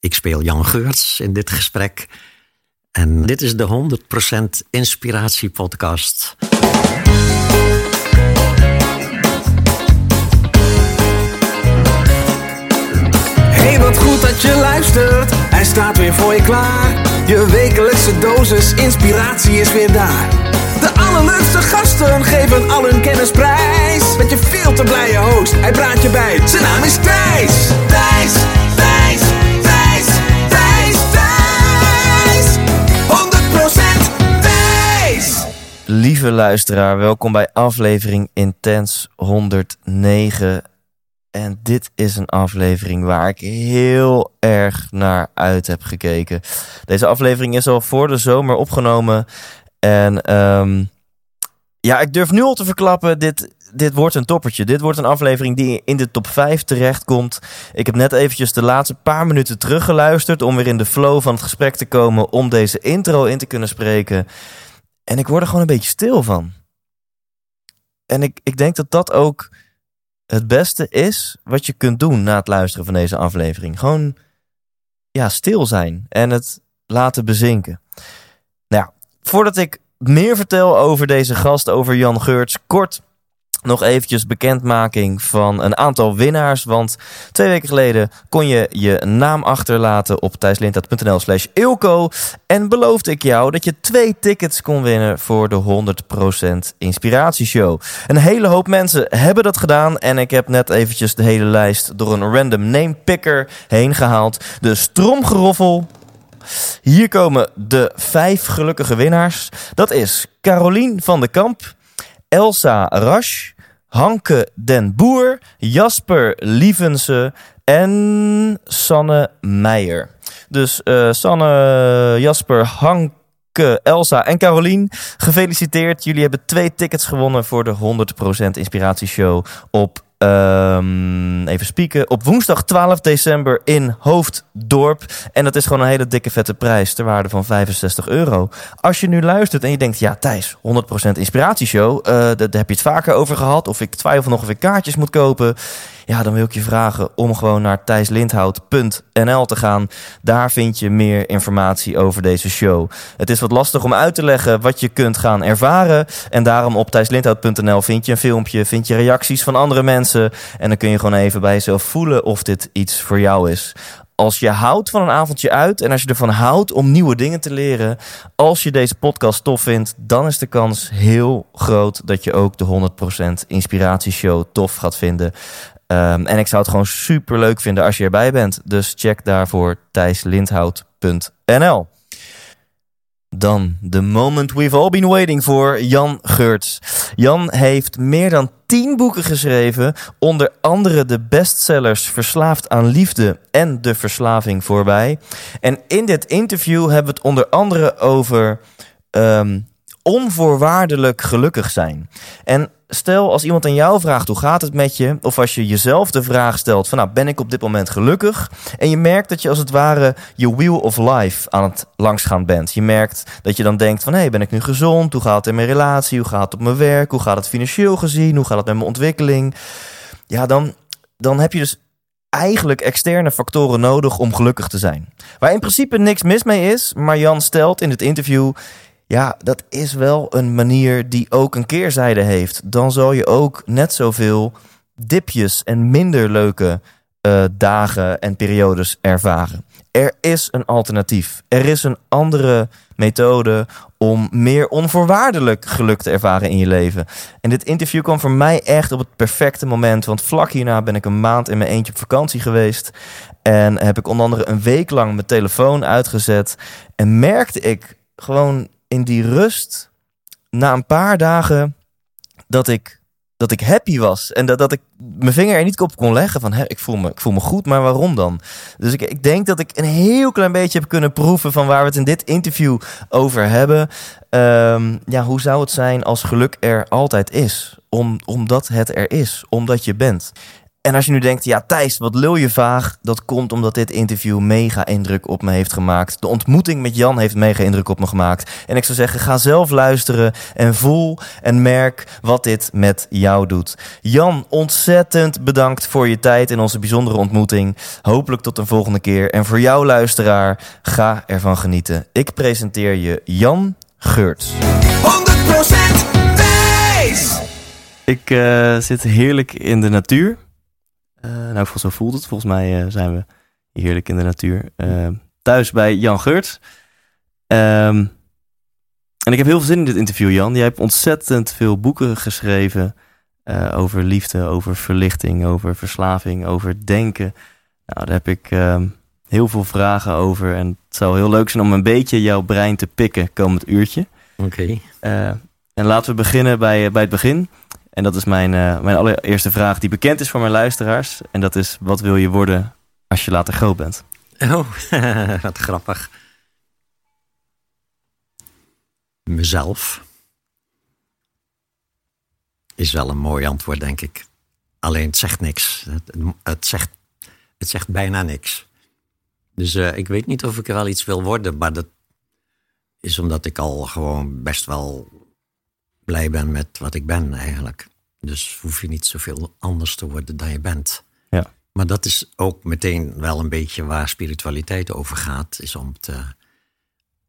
Ik speel Jan Geurts in dit gesprek. En dit is de 100% Inspiratie Podcast. Hey, wat goed dat je luistert. Hij staat weer voor je klaar. Je wekelijkse dosis inspiratie is weer daar. De allerleukste gasten geven al hun kennis prijs. Met je veel te blije host, hij praat je bij. Zijn naam is Thijs. Thijs, Lieve luisteraar, welkom bij aflevering Intens 109. En dit is een aflevering waar ik heel erg naar uit heb gekeken. Deze aflevering is al voor de zomer opgenomen. En ehm, ja, ik durf nu al te verklappen, dit, dit wordt een toppertje. Dit wordt een aflevering die in de top 5 terechtkomt. Ik heb net eventjes de laatste paar minuten teruggeluisterd... om weer in de flow van het gesprek te komen... om deze intro in te kunnen spreken. En ik word er gewoon een beetje stil van. En ik, ik denk dat dat ook het beste is wat je kunt doen na het luisteren van deze aflevering. Gewoon ja, stil zijn en het laten bezinken. Nou, ja, voordat ik meer vertel over deze gast, over Jan Geurts, kort nog eventjes bekendmaking van een aantal winnaars. Want twee weken geleden kon je je naam achterlaten op thijslindhout.nl slash Ilko. En beloofde ik jou dat je twee tickets kon winnen voor de 100% Inspiratieshow. Een hele hoop mensen hebben dat gedaan. En ik heb net eventjes de hele lijst door een random name picker heen gehaald. De stromgeroffel hier komen de vijf gelukkige winnaars. Dat is Carolien van de Kamp, Elsa Rasch, Hanke den Boer, Jasper Lievense en Sanne Meijer. Dus uh, Sanne, Jasper, Hanke, Elsa en Carolien, gefeliciteerd. Jullie hebben twee tickets gewonnen voor de 100% Inspiratieshow op Um, even spieken. Op woensdag 12 december in Hoofddorp. En dat is gewoon een hele dikke vette prijs ter waarde van 65 euro. Als je nu luistert en je denkt, ja Thijs, 100% inspiratieshow. Uh, daar heb je het vaker over gehad. Of ik twijfel nog of ik kaartjes moet kopen. Ja, dan wil ik je vragen om gewoon naar thijslindhout.nl te gaan. Daar vind je meer informatie over deze show. Het is wat lastig om uit te leggen wat je kunt gaan ervaren. En daarom op thijslindhout.nl vind je een filmpje, vind je reacties van andere mensen. En dan kun je gewoon even bij jezelf voelen of dit iets voor jou is als je houdt van een avondje uit en als je ervan houdt om nieuwe dingen te leren, als je deze podcast tof vindt, dan is de kans heel groot dat je ook de 100% inspiratieshow tof gaat vinden. Um, en ik zou het gewoon super leuk vinden als je erbij bent. Dus check daarvoor thijslindhout.nl. Dan de moment we've all been waiting for, Jan Geurts. Jan heeft meer dan tien boeken geschreven, onder andere de bestsellers Verslaafd aan Liefde en De Verslaving voorbij. En in dit interview hebben we het onder andere over um, onvoorwaardelijk gelukkig zijn. En stel als iemand aan jou vraagt hoe gaat het met je, of als je jezelf de vraag stelt van nou ben ik op dit moment gelukkig, en je merkt dat je als het ware je wheel of life aan het langsgaan bent. Je merkt dat je dan denkt van hé hey, ben ik nu gezond, hoe gaat het in mijn relatie, hoe gaat het op mijn werk, hoe gaat het financieel gezien, hoe gaat het met mijn ontwikkeling. Ja, dan, dan heb je dus eigenlijk externe factoren nodig om gelukkig te zijn. Waar in principe niks mis mee is, maar Jan stelt in het interview ja, dat is wel een manier die ook een keerzijde heeft. Dan zal je ook net zoveel dipjes en minder leuke uh, dagen en periodes ervaren. Er is een alternatief. Er is een andere methode om meer onvoorwaardelijk geluk te ervaren in je leven. En dit interview kwam voor mij echt op het perfecte moment. Want vlak hierna ben ik een maand in mijn eentje op vakantie geweest. En heb ik onder andere een week lang mijn telefoon uitgezet. En merkte ik gewoon in die rust, na een paar dagen, dat ik, dat ik happy was. En dat, dat ik mijn vinger er niet op kon leggen van, hè, ik, voel me, ik voel me goed, maar waarom dan? Dus ik, ik denk dat ik een heel klein beetje heb kunnen proeven van waar we het in dit interview over hebben. Um, ja, hoe zou het zijn als geluk er altijd is? Om, omdat het er is, omdat je bent. En als je nu denkt, ja Thijs, wat lul je vaag? Dat komt omdat dit interview mega indruk op me heeft gemaakt. De ontmoeting met Jan heeft mega indruk op me gemaakt. En ik zou zeggen, ga zelf luisteren en voel en merk wat dit met jou doet. Jan, ontzettend bedankt voor je tijd in onze bijzondere ontmoeting. Hopelijk tot een volgende keer. En voor jou luisteraar, ga ervan genieten. Ik presenteer je Jan Geurts. 100% Thijs! Ik eh, zit heerlijk in de natuur. Uh, nou, zo voelt het. Volgens mij uh, zijn we heerlijk in de natuur. thuis bij Jan Geurt. Ehm, en ik heb heel veel zin in dit interview, Jan. Jij hebt ontzettend veel boeken geschreven over liefde, over verlichting, over verslaving, over denken. Nou, daar heb ik ehm, heel veel vragen over. En het zou heel leuk zijn om een beetje jouw brein te pikken komend uurtje. Oké. en laten we beginnen bij, bij het begin. En dat is mijn, uh, mijn allereerste vraag die bekend is voor mijn luisteraars. En dat is, wat wil je worden als je later groot bent? Oh, wat grappig. Mezelf. Is wel een mooi antwoord, denk ik. Alleen het zegt niks. Het, het zegt, het zegt bijna niks. Dus uh, ik weet niet of ik er wel iets wil worden, maar dat is omdat ik al gewoon best wel blij ben met wat ik ben eigenlijk. Dus hoef je niet zoveel anders te worden dan je bent. Ja. Maar dat is ook meteen wel een beetje waar spiritualiteit over gaat. Is om te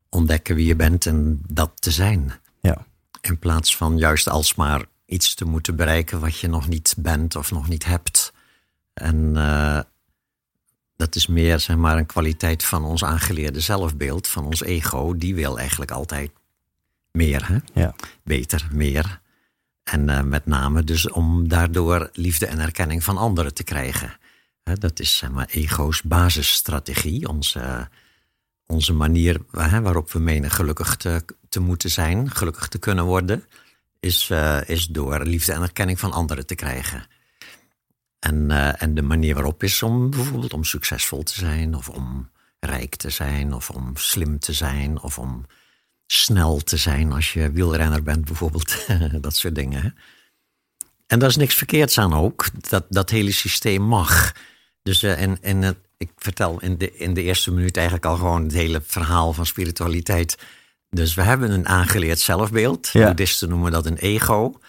ontdekken wie je bent en dat te zijn. Ja. In plaats van juist alsmaar iets te moeten bereiken wat je nog niet bent of nog niet hebt. En uh, dat is meer zeg maar, een kwaliteit van ons aangeleerde zelfbeeld, van ons ego. Die wil eigenlijk altijd meer. Hè? Ja. Beter, meer. En uh, met name dus om daardoor liefde en erkenning van anderen te krijgen. dat is zeg maar ego's basisstrategie. Onze, onze manier waarop we menen gelukkig te, te moeten zijn, gelukkig te kunnen worden, is, uh, is door liefde en erkenning van anderen te krijgen. En, uh, en de manier waarop is om bijvoorbeeld om succesvol te zijn, of om rijk te zijn, of om slim te zijn, of om snel te zijn als je wielrenner bent, bijvoorbeeld. dat soort dingen. Hè? En daar is niks verkeerds aan ook. Dat, dat hele systeem mag. Dus uh, en, en ik vertel in de, in de eerste minuut eigenlijk al gewoon het hele verhaal van spiritualiteit. Dus we hebben een aangeleerd zelfbeeld. Ja. Boeddhisten noemen dat een ego.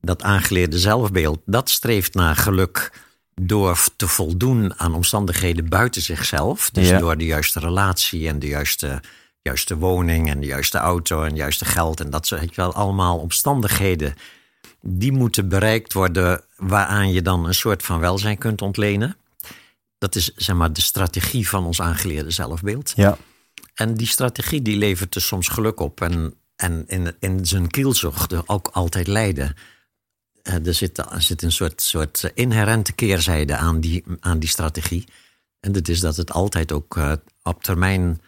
Dat aangeleerde zelfbeeld, dat streeft naar geluk door te voldoen aan omstandigheden buiten zichzelf. Dus ja. door de juiste relatie en de juiste juiste woning en de juiste auto en juiste geld en dat soort wel allemaal omstandigheden die moeten bereikt worden waaraan je dan een soort van welzijn kunt ontlenen. Dat is zeg maar de strategie van ons aangeleerde zelfbeeld. Ja. En die strategie die levert dus soms geluk op en, en in, in zijn kielzocht ook altijd lijden. Eh, er zit, er zit een soort, soort inherente keerzijde aan die, aan die strategie. En dat is dat het altijd ook uh, op termijn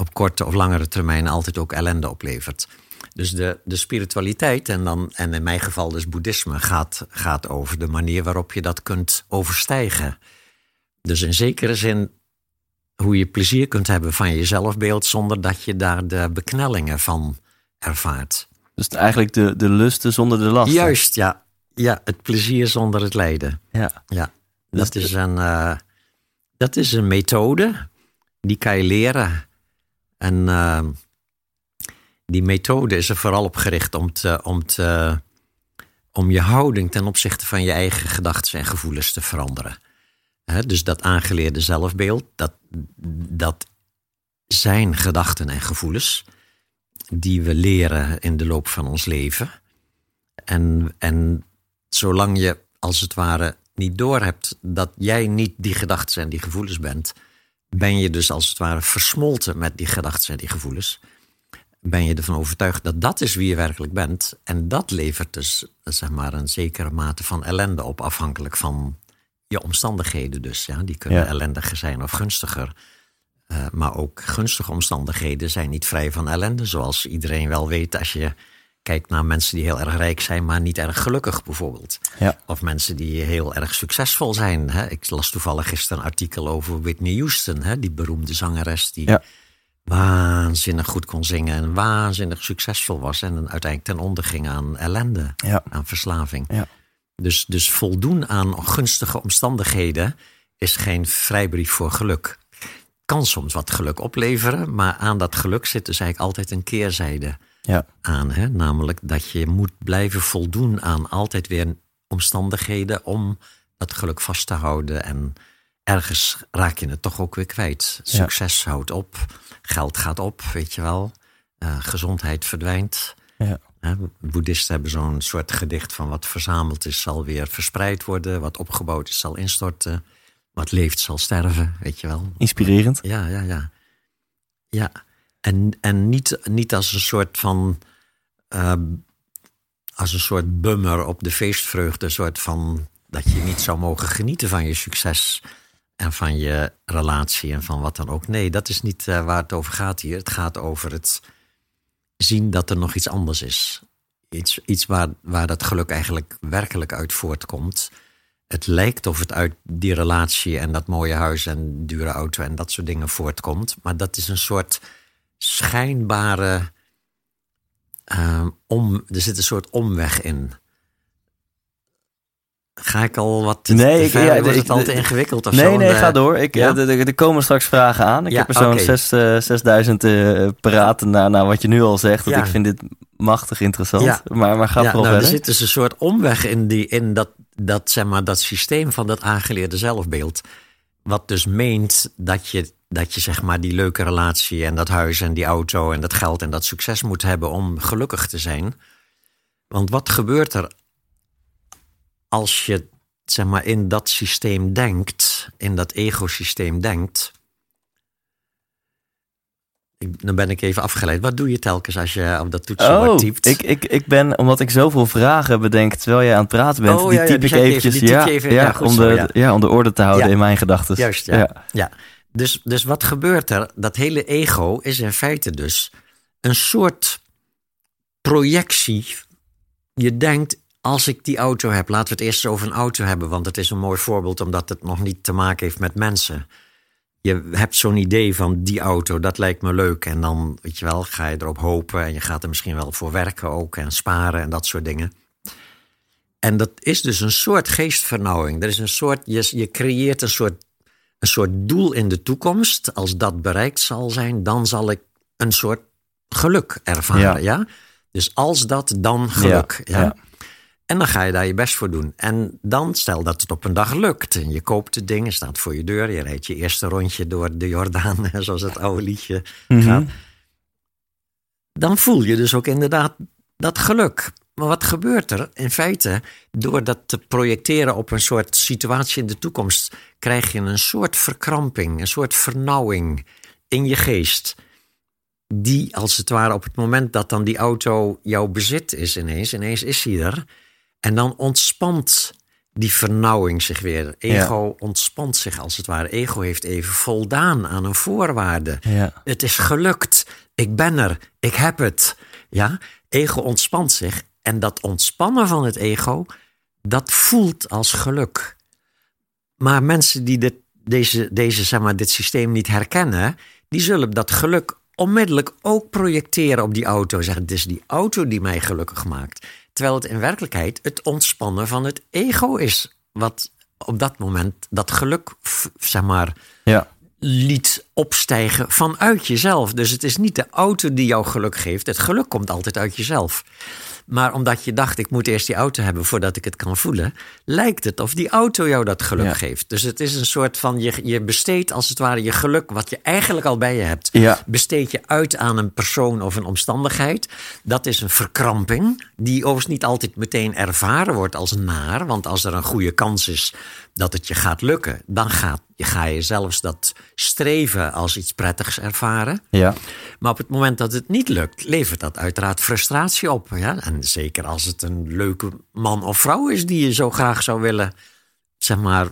op korte of langere termijn altijd ook ellende oplevert. Dus de, de spiritualiteit, en, dan, en in mijn geval dus boeddhisme, gaat, gaat over de manier waarop je dat kunt overstijgen. Dus in zekere zin hoe je plezier kunt hebben van je zelfbeeld zonder dat je daar de beknellingen van ervaart. Dus eigenlijk de, de lusten zonder de last. Juist, ja. Ja, het plezier zonder het lijden. Ja. ja. Dat, is een, uh, dat is een methode, die kan je leren. En uh, die methode is er vooral op gericht om, te, om, te, om je houding ten opzichte van je eigen gedachten en gevoelens te veranderen. dus dat aangeleerde zelfbeeld, dat, dat zijn gedachten en gevoelens die we leren in de loop van ons leven. En, en zolang je als het ware niet doorhebt dat jij niet die gedachten en die gevoelens bent, ben je dus als het ware versmolten met die gedachten en die gevoelens. Ben je ervan overtuigd dat dat is wie je werkelijk bent. En dat levert dus zeg maar, een zekere mate van ellende op, afhankelijk van je omstandigheden. Dus ja, die kunnen ja. ellendiger zijn of gunstiger. Uh, maar ook gunstige omstandigheden zijn niet vrij van ellende. Zoals iedereen wel weet als je Kijk naar mensen die heel erg rijk zijn, maar niet erg gelukkig bijvoorbeeld. Ja. Of mensen die heel erg succesvol zijn. Hè? Ik las toevallig gisteren een artikel over Whitney Houston, hè? die beroemde zangeres die ja. waanzinnig goed kon zingen en waanzinnig succesvol was. En uiteindelijk ten onder ging aan ellende, ja. aan verslaving. Ja. Dus, dus voldoen aan gunstige omstandigheden is geen vrijbrief voor geluk. Kan soms wat geluk opleveren, maar aan dat geluk zit dus eigenlijk altijd een keerzijde Ja. aan. Hè? Namelijk dat je moet blijven voldoen aan altijd weer omstandigheden om dat geluk vast te houden. En ergens raak je het toch ook weer kwijt. Ja. Succes houdt op, geld gaat op, weet je wel. Eh, gezondheid verdwijnt. Ja. Hè, Boeddhisten hebben zo'n soort gedicht van wat verzameld is, zal weer verspreid worden. Wat opgebouwd is, zal instorten. Wat leeft, zal sterven, weet je wel. Inspirerend. Ja, ja, ja. Ja, en, en niet, niet als een soort van. eh, als een soort bummer op de feestvreugde. Een soort van. dat je niet zou mogen genieten van je succes. en van je relatie en van wat dan ook. Nee, dat is niet eh, waar het over gaat hier. Het gaat over het zien dat er nog iets anders is. Iets, iets waar, waar dat geluk eigenlijk werkelijk uit voortkomt. Het lijkt of het uit die relatie en dat mooie huis en dure auto en dat soort dingen voortkomt. Maar dat is een soort schijnbare. eh, om, er zit een soort omweg in. Ga ik al wat te, Nee, ik- ja, Wordt ik- het al te ingewikkeld of Nee, zo? nee, Eh, ga door. Ik, ja? eh, er, er komen straks vragen aan. Ik Ja, heb er zo'n zes, eh, 6000 eh paraten naar, naar wat je nu al zegt. Ja. ik vind dit machtig interessant. Maar, maar ga vooral nou, er zit dus een soort omweg in, die, in dat, dat, zeg maar, dat systeem van dat aangeleerde zelfbeeld. Wat dus meent dat je, dat je zeg maar, die leuke relatie en dat huis en die auto en dat geld en dat succes moet hebben om gelukkig te zijn. Want wat gebeurt er als je zeg maar, in dat systeem denkt, in dat egosysteem denkt? Ik, dan ben ik even afgeleid. Wat doe je telkens als je op dat toetsenbord Oh, typt? ik, ik, ik ben, omdat ik zoveel vragen bedenk terwijl jij aan het praten bent, Oh, die ja, ja, typ ik even- eventjes, ja, je even- ja, om, de, ja. om de orde te houden in mijn gedachten. Juist, ja. ja. Dus, dus wat gebeurt er? Dat hele ego is in feite dus een soort projectie. Je denkt, als ik die auto heb, laten we het eerst over een auto hebben, want het is een mooi voorbeeld omdat het nog niet te maken heeft met mensen. Je hebt zo'n idee van die auto, dat lijkt me leuk. En dan, weet je wel, ga je erop hopen en je gaat er misschien wel voor werken ook en sparen en dat soort dingen. En dat is dus een soort geestvernauwing. Er is een soort, je, je creëert een soort, een soort doel in de toekomst. Als dat bereikt zal zijn, dan zal ik een soort geluk ervaren. Ja. Ja. Dus als dat, dan geluk. Ja. En dan ga je daar je best voor doen. En dan stel dat het op een dag lukt. En je koopt het ding, het staat voor je deur. Je rijdt je eerste rondje door de Jordaan, zoals het oude liedje Mhm. gaat. Dan voel je dus ook inderdaad dat geluk. Maar wat gebeurt er? In feite, door dat te projecteren op een soort situatie in de toekomst, krijg je een soort verkramping, een soort vernauwing in je geest. Die als het ware op het moment dat dan die auto jouw bezit is ineens, ineens is hij er. En dan ontspant die vernauwing zich weer. Ego ontspant zich als het ware. Ego heeft even voldaan aan een voorwaarde. Ja. Het is gelukt. Ik ben er. Ik heb het. Ja, ego ontspant zich. En dat ontspannen van het ego, dat voelt als geluk. Maar mensen die dit, deze, deze, zeg maar, dit systeem niet herkennen, die zullen dat geluk onmiddellijk ook projecteren op die auto. Zeggen, het is die auto die mij gelukkig maakt. Terwijl het in werkelijkheid het ontspannen van het ego is. Wat op dat moment dat geluk, zeg maar, Ja. liet opstijgen vanuit jezelf. Dus het is niet de auto die jou geluk geeft. Het geluk komt altijd uit jezelf. Maar omdat je dacht, ik moet eerst die auto hebben voordat ik het kan voelen, lijkt het of die auto jou dat geluk Ja. geeft. Dus het is een soort van, je, je besteedt als het ware je geluk, wat je eigenlijk al bij je hebt, Ja. besteed je uit aan een persoon of een omstandigheid. Dat is een verkramping, die overigens niet altijd meteen ervaren wordt als naar. Want als er een goede kans is dat het je gaat lukken, dan gaat, je zelfs dat streven als iets prettigs ervaren. Ja. Maar op het moment dat het niet lukt, levert dat uiteraard frustratie op. Ja? En zeker als het een leuke man of vrouw is die je zo graag zou willen, zeg maar,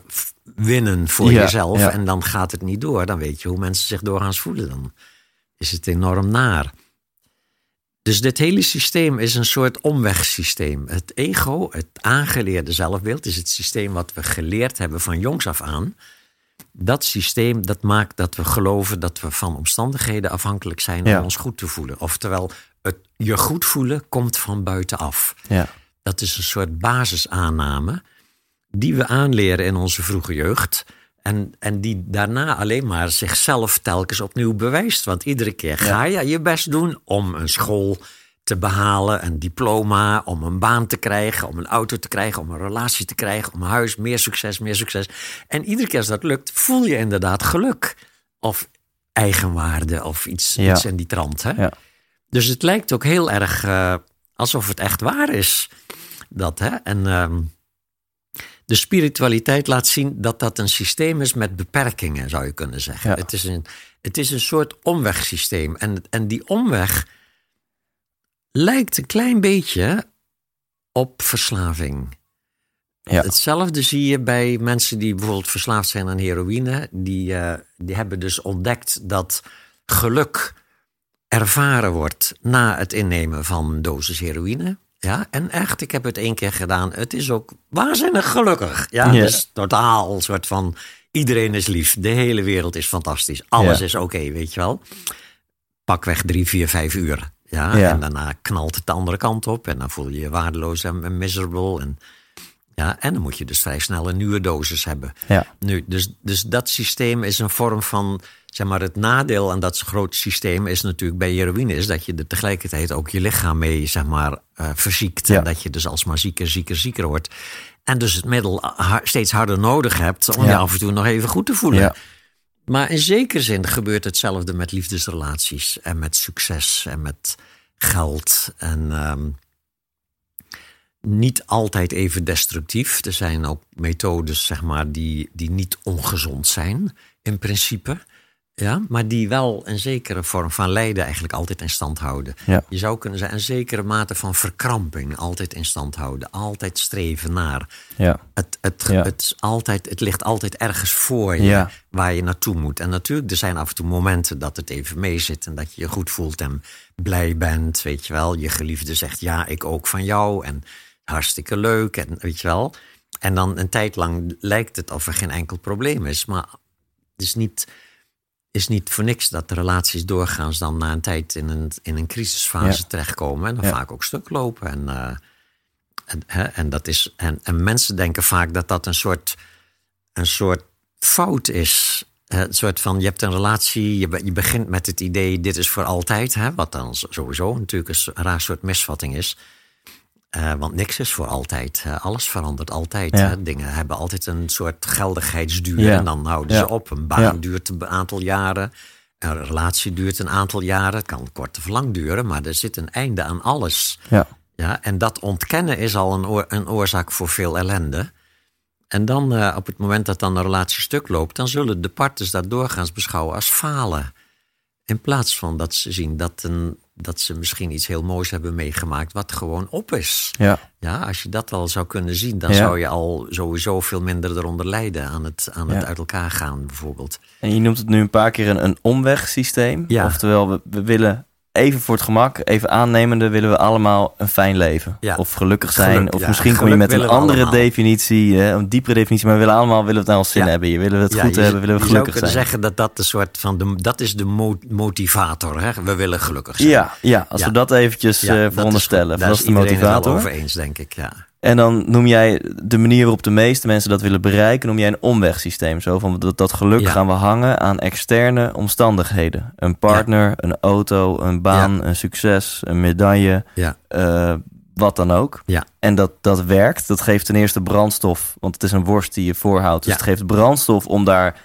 winnen voor Ja, jezelf. ja. En dan gaat het niet door. Dan weet je hoe mensen zich doorgaans voelen. Dan is het enorm naar. Dus dit hele systeem is een soort omwegsysteem. Het ego, het aangeleerde zelfbeeld, is het systeem wat we geleerd hebben van jongs af aan. Dat systeem dat maakt dat we geloven dat we van omstandigheden afhankelijk zijn Ja. om ons goed te voelen. Oftewel, het je goed voelen komt van buitenaf. Ja. Dat is een soort basisaanname die we aanleren in onze vroege jeugd. En, en die daarna alleen maar zichzelf telkens opnieuw bewijst. Want iedere keer ga je je best doen om een school te behalen, een diploma, om een baan te krijgen, om een auto te krijgen, om een relatie te krijgen, om een huis, meer succes, meer succes. En iedere keer als dat lukt, voel je inderdaad geluk. Of eigenwaarde of iets, Ja. iets in die trant. Hè? Ja. Dus het lijkt ook heel erg eh, alsof het echt waar is. Dat, hè? En ehm, de spiritualiteit laat zien dat dat een systeem is met beperkingen, zou je kunnen zeggen. Ja. Het, is een, het is een soort omwegsysteem. En, en die omweg lijkt een klein beetje op verslaving. Ja. Hetzelfde zie je bij mensen die bijvoorbeeld verslaafd zijn aan heroïne. Die, eh, die hebben dus ontdekt dat geluk ervaren wordt na het innemen van dosis heroïne. Ja, en echt, ik heb het één keer gedaan. Het is ook waanzinnig gelukkig. Ja, Ja. dus totaal een soort van iedereen is lief. De hele wereld is fantastisch. Alles Ja. is oké, weet je wel. Pakweg drie, vier, vijf uur. Ja, Ja. en daarna knalt het de andere kant op. En dan voel je je waardeloos en, miserable. En, ja, en dan moet je dus vrij snel een nieuwe dosis hebben. Ja. Nu, dus, dus dat systeem is een vorm van, zeg maar, het nadeel aan dat grote systeem is natuurlijk bij heroïne is dat je er tegelijkertijd ook je lichaam mee, zeg maar, eh, verziekt. Ja. En dat je dus alsmaar zieker, zieker, zieker wordt. En dus het middel steeds harder nodig hebt om je af en toe nog even goed te voelen. Maar in zekere zin gebeurt hetzelfde met liefdesrelaties en met succes en met geld. En ehm, niet altijd even destructief. Er zijn ook methodes, zeg maar, die, die niet ongezond zijn, in principe. Ja, maar die wel een zekere vorm van lijden eigenlijk altijd in stand houden. Ja. Je zou kunnen zeggen, een zekere mate van verkramping altijd in stand houden. Altijd streven naar. Ja. Het, het, Ja. het, altijd, het ligt altijd ergens voor je Ja. waar je naartoe moet. En natuurlijk, er zijn af en toe momenten dat het even mee zit en dat je je goed voelt en blij bent. Weet je wel, je geliefde zegt ja, ik ook van jou. En hartstikke leuk. En weet je wel. En dan een tijd lang lijkt het of er geen enkel probleem is. Maar het is niet, is niet voor niks dat de relaties doorgaans dan na een tijd in een, in een crisisfase Ja. terechtkomen. En dan Ja. vaak ook stuk lopen. En, eh, en, hè, en, dat is, en, en mensen denken vaak dat dat een soort, een soort fout is. Een soort van, je hebt een relatie, je, be- je begint met het idee, dit is voor altijd. Hè, wat dan sowieso natuurlijk een raar soort misvatting is. Eh, want niks is voor altijd. hè. alles verandert altijd. Ja. Hè. Dingen hebben altijd een soort geldigheidsduur. Ja. En dan houden Ja. ze op. Een baan duurt een aantal jaren. Een relatie duurt een aantal jaren. Het kan kort of lang duren, maar er zit een einde aan alles. Ja. Ja, en dat ontkennen is al een, oor- een oorzaak voor veel ellende. En dan eh, op het moment dat dan een relatie stuk loopt, dan zullen de partners dat doorgaans beschouwen als falen. In plaats van dat ze zien dat, een, dat ze misschien iets heel moois hebben meegemaakt, wat gewoon op is. Ja. Ja, als je dat al zou kunnen zien, dan Ja. zou je al sowieso veel minder eronder lijden aan het, aan het uit elkaar gaan, bijvoorbeeld. En je noemt het nu een paar keer een, een omwegsysteem. Ja. Oftewel, we, we willen even voor het gemak, even aannemende, willen we allemaal een fijn leven. Ja. Of gelukkig zijn. Geluk, of ja. misschien kom je met een andere allemaal. definitie, een diepere definitie. Maar we willen allemaal willen we het naar ons zin Ja. hebben. Je willen we het goed je- hebben, willen we je gelukkig zou kunnen zijn. zeggen dat dat de soort van de, dat is de mo- motivator. Hè? We willen gelukkig zijn. Ja, ja, als we dat eventjes Ja, eh, dat is veronderstellen. Dat, is de motivator. over eens, denk ik. Ja. En dan noem jij de manier waarop de meeste mensen dat willen bereiken, noem jij een omwegsysteem. Zo van dat, dat geluk Ja. gaan we hangen aan externe omstandigheden. Een partner, een auto, een baan, een succes, een medaille, Ja. eh, wat dan ook. Ja. En dat, dat werkt. Dat geeft ten eerste brandstof, want het is een worst die je voorhoudt. Dus Ja. het geeft brandstof om daar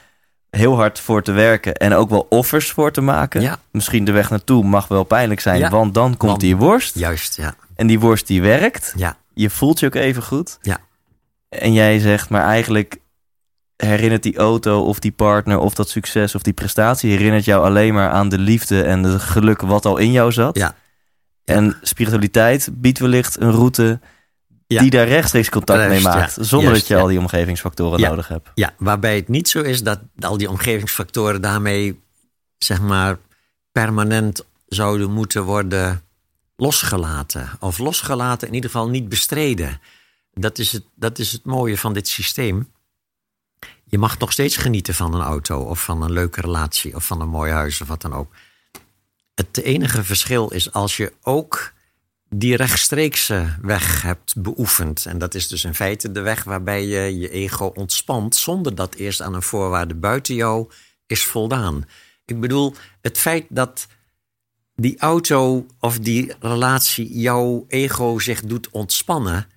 heel hard voor te werken en ook wel offers voor te maken. Ja. Misschien de weg naartoe mag wel pijnlijk zijn, want dan komt Want- die worst. Juist, ja. En die worst die werkt. Ja, Je voelt je ook even goed. Ja. En jij zegt, maar eigenlijk herinnert die auto of die partner of dat succes of die prestatie herinnert jou alleen maar aan de liefde en het geluk wat al in jou zat. Ja. En spiritualiteit biedt wellicht een route Ja. die daar rechtstreeks contact mee maakt, ja. zonder Juist, dat je al die omgevingsfactoren nodig hebt. ja, waarbij het niet zo is dat al die omgevingsfactoren daarmee, zeg maar, permanent zouden moeten worden losgelaten. Of losgelaten, in ieder geval niet bestreden. Dat is het, dat is het mooie van dit systeem. Je mag nog steeds genieten van een auto of van een leuke relatie of van een mooi huis of wat dan ook. Het enige verschil is als je ook die rechtstreekse weg hebt beoefend. En dat is dus in feite de weg waarbij je je ego ontspant zonder dat eerst aan een voorwaarde buiten jou is voldaan. Ik bedoel, het feit dat die auto of die relatie jouw ego zich doet ontspannen,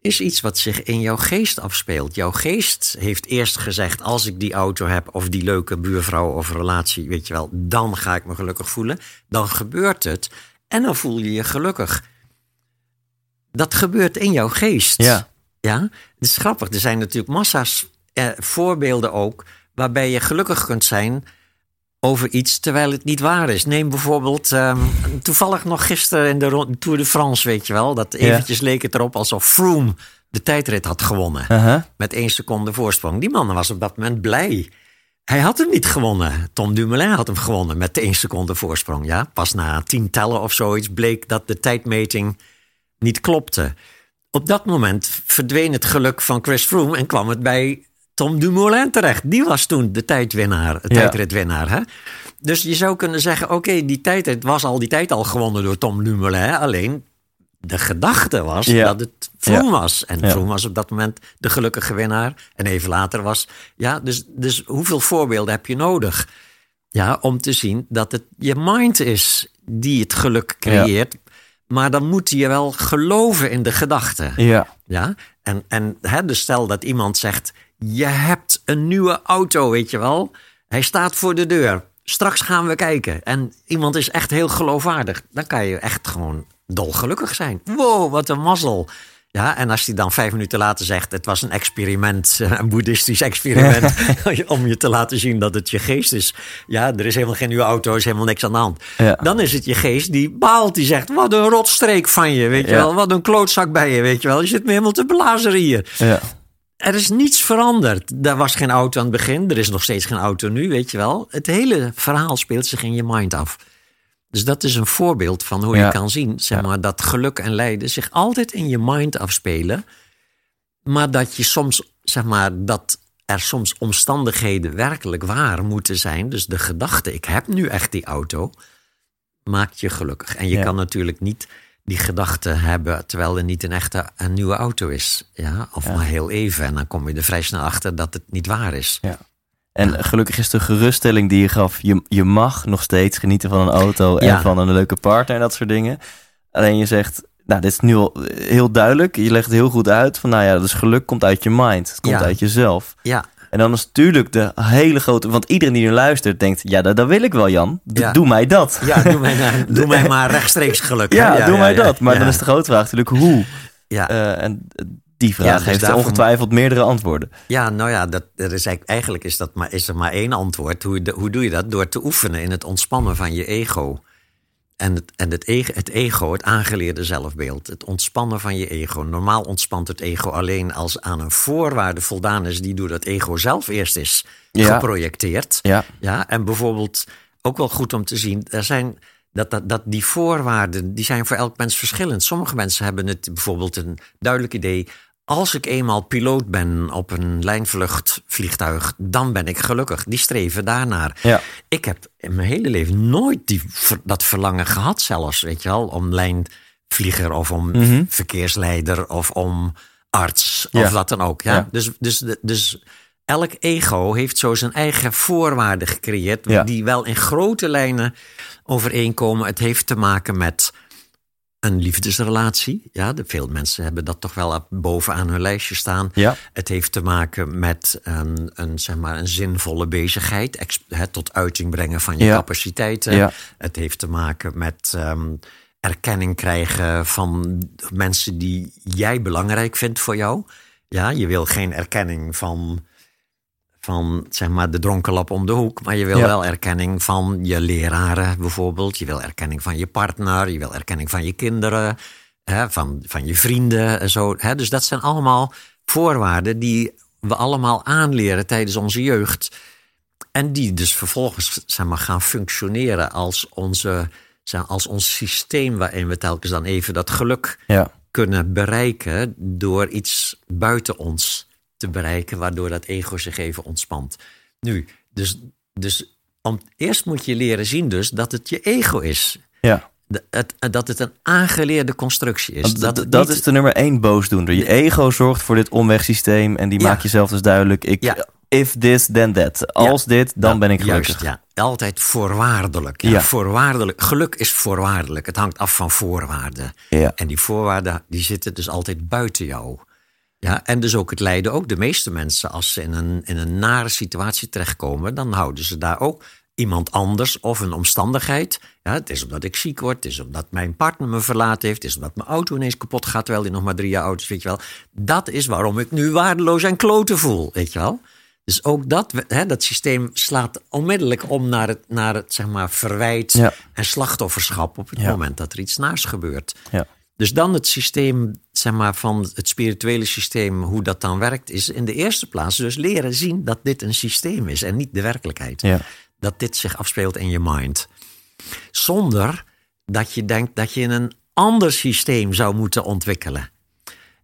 is iets wat zich in jouw geest afspeelt. Jouw geest heeft eerst gezegd: als ik die auto heb of die leuke buurvrouw of relatie, weet je wel, dan ga ik me gelukkig voelen. Dan gebeurt het en dan voel je je gelukkig. Dat gebeurt in jouw geest. Ja. Ja, het is grappig. Er zijn natuurlijk massa's eh, voorbeelden ook waarbij je gelukkig kunt zijn over iets terwijl het niet waar is. Neem bijvoorbeeld ehm, toevallig nog gisteren in de Tour de France, weet je wel, dat eventjes leek het erop alsof Froome de tijdrit had gewonnen met één seconde voorsprong. Die man was op dat moment blij. Hij had hem niet gewonnen. Tom Dumoulin had hem gewonnen met één seconde voorsprong. Ja? Pas na tien tellen of zoiets bleek dat de tijdmeting niet klopte. Op dat moment verdween het geluk van Chris Froome en kwam het bij Tom Dumoulin terecht. Die was toen de tijdwinnaar, de tijdritwinnaar. Hè? Dus je zou kunnen zeggen, oké, die tijdrit was al die tijd al gewonnen door Tom Dumoulin. Alleen de gedachte was Ja. dat het Froome Ja. was. En Ja. Froome was op dat moment de gelukkige winnaar. En even later was... Ja, dus, dus hoeveel voorbeelden heb je nodig? Ja, om te zien dat het je mind is die het geluk creëert. Maar dan moet je wel geloven in de gedachte. Ja. Ja, en, en hè, dus stel dat iemand zegt: Je hebt een nieuwe auto, weet je wel. Hij staat voor de deur. Straks gaan we kijken. En iemand is echt heel geloofwaardig. Dan kan je echt gewoon dolgelukkig zijn. Wow, wat een mazzel. Ja, en als hij dan vijf minuten later zegt: Het was een experiment, een boeddhistisch experiment. om je te laten zien dat het je geest is. Ja, er is helemaal geen nieuwe auto, er is helemaal niks aan de hand. Ja. Dan is het je geest die baalt, die zegt: Wat een rotstreek van je, weet je wel. Wat een klootzak bij je, weet je wel. Je zit me helemaal te blazen hier. Ja. Er is niets veranderd. Er was geen auto aan het begin. Er is nog steeds geen auto nu, weet je wel. Het hele verhaal speelt zich in je mind af. Dus dat is een voorbeeld van hoe Ja. je kan zien, zeg maar, dat geluk en lijden zich altijd in je mind afspelen. Maar dat je soms, zeg maar, dat er soms omstandigheden werkelijk waar moeten zijn. Dus de gedachte, ik heb nu echt die auto, maakt je gelukkig. En je Ja. kan natuurlijk niet die gedachte hebben terwijl er niet een echte een nieuwe auto is. Ja, of maar heel even. En dan kom je er vrij snel achter dat het niet waar is. Ja. En gelukkig is de geruststelling die je gaf, je, je mag nog steeds genieten van een auto en Ja. van een leuke partner en dat soort dingen. Alleen je zegt, nou dit is nu al heel duidelijk, je legt het heel goed uit van nou ja, dus geluk komt uit je mind, het komt Ja. uit jezelf. Ja, En dan is natuurlijk de hele grote, want iedereen die nu luistert denkt, ja dat, dat wil ik wel Jan, Do- Ja. doe mij dat. ja doe, mij, nou- doe mij maar rechtstreeks geluk. Ja, doe mij dat. Maar dan is de grote vraag natuurlijk hoe. Ja. Eh, en die vraag Ja, dus heeft ongetwijfeld meerdere antwoorden. Ja, nou ja, dat, er is eigenlijk, eigenlijk is, dat maar, is er maar één antwoord. Hoe, de- hoe doe je dat? Door te oefenen in het ontspannen van je ego. En, het, en het, ego, het ego, het aangeleerde zelfbeeld. Het ontspannen van je ego. Normaal ontspant het ego alleen als aan een voorwaarde voldaan is... die door dat ego zelf eerst is Ja. geprojecteerd. Ja. Ja, en bijvoorbeeld ook wel goed om te zien... Er zijn, dat, dat, dat die voorwaarden die zijn voor elk mens verschillend. Sommige mensen hebben het bijvoorbeeld een duidelijk idee... als ik eenmaal piloot ben op een lijnvluchtvliegtuig... dan ben ik gelukkig. Die streven daarnaar. Ja. Ik heb in mijn hele leven nooit die, dat verlangen gehad zelfs, weet je wel... om lijnvlieger of om Mhm. verkeersleider of om arts Ja. of wat dan ook. Ja? Ja. Dus, dus, dus elk ego heeft zo zijn eigen voorwaarden gecreëerd... Die wel in grote lijnen overeenkomen. Het heeft te maken met een liefdesrelatie. Ja, veel mensen hebben dat toch wel bovenaan hun lijstje staan. Ja. Het heeft te maken met een, een, zeg maar, een zinvolle bezigheid. ex- hè, tot uiting brengen van je Ja. capaciteiten. Ja. Het heeft te maken met ehm, erkenning krijgen van mensen die jij belangrijk vindt voor jou. Ja, je wil geen erkenning van, van zeg maar, de dronkenlap om de hoek. Maar je wil Ja. wel erkenning van je leraren bijvoorbeeld. Je wil erkenning van je partner. Je wil erkenning van je kinderen. Hè, van, van je vrienden en zo. Hè. Dus dat zijn allemaal voorwaarden die we allemaal aanleren tijdens onze jeugd. En die dus vervolgens zeg maar, gaan functioneren als, onze, zeg, als ons systeem waarin we telkens dan even dat geluk Ja. kunnen bereiken door iets buiten ons te bereiken, waardoor dat ego zich even ontspant. Nu, dus, dus om, eerst moet je leren zien dus dat het je ego is. Ja. de- het, dat het een aangeleerde constructie is. Dat dat dat niet- is de nummer één boosdoender. Je ego zorgt voor dit omwegsysteem en die Ja. maakt jezelf dus duidelijk. Ik, Ja. If this, then that. Als dit, dan Dat- ben ik gelukkig. Juist, ja. Altijd voorwaardelijk. Ja. Voorwaardelijk. Geluk is voorwaardelijk. Het hangt af van voorwaarden. Ja. En die voorwaarden die zitten dus altijd buiten jou. Ja, en dus ook het lijden ook. De meeste mensen, als ze in een, in een nare situatie terechtkomen, dan houden ze daar ook iemand anders of een omstandigheid. Ja, het is omdat ik ziek word, het is omdat mijn partner me verlaten heeft, het is omdat mijn auto ineens kapot gaat terwijl die nog maar drie jaar oud is, weet je wel. Dat is waarom ik nu waardeloos en kloten voel, weet je wel. Dus ook dat, hè, dat systeem slaat onmiddellijk om naar het, naar het zeg maar, verwijt Ja. en slachtofferschap op het Ja. moment dat er iets naars gebeurt. Ja. Dus dan het systeem, zeg maar, van het spirituele systeem, hoe dat dan werkt, is in de eerste plaats dus leren zien dat dit een systeem is en niet de werkelijkheid. Ja. Dat dit zich afspeelt in je mind. Zonder dat je denkt dat je een ander systeem zou moeten ontwikkelen.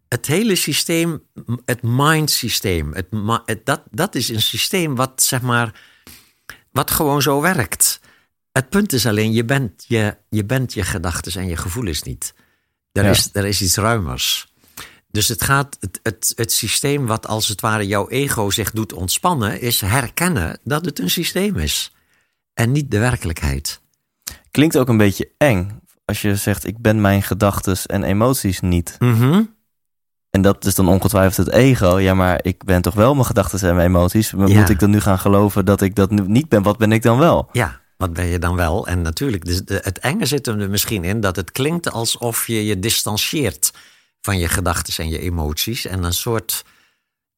Het hele systeem, het mind-systeem, het, dat, dat is een systeem wat, zeg maar, wat gewoon zo werkt. Het punt is alleen, je bent je, je, bent je gedachten en je gevoelens niet. Er, Ja. is, er is iets ruimers. Dus het gaat, het, het, het systeem wat als het ware jouw ego zich doet ontspannen, is herkennen dat het een systeem is. En niet de werkelijkheid. Klinkt ook een beetje eng als je zegt: Ik ben mijn gedachten en emoties niet. En dat is dan ongetwijfeld het ego. Ja, maar ik ben toch wel mijn gedachten en mijn emoties. Ja. Moet ik dan nu gaan geloven dat ik dat nu niet ben? Wat ben ik dan wel? Ja, wat ben je dan wel? En natuurlijk, dus het enge zit hem er misschien in dat het klinkt alsof je je distancieert van je gedachten en je emoties. En een soort,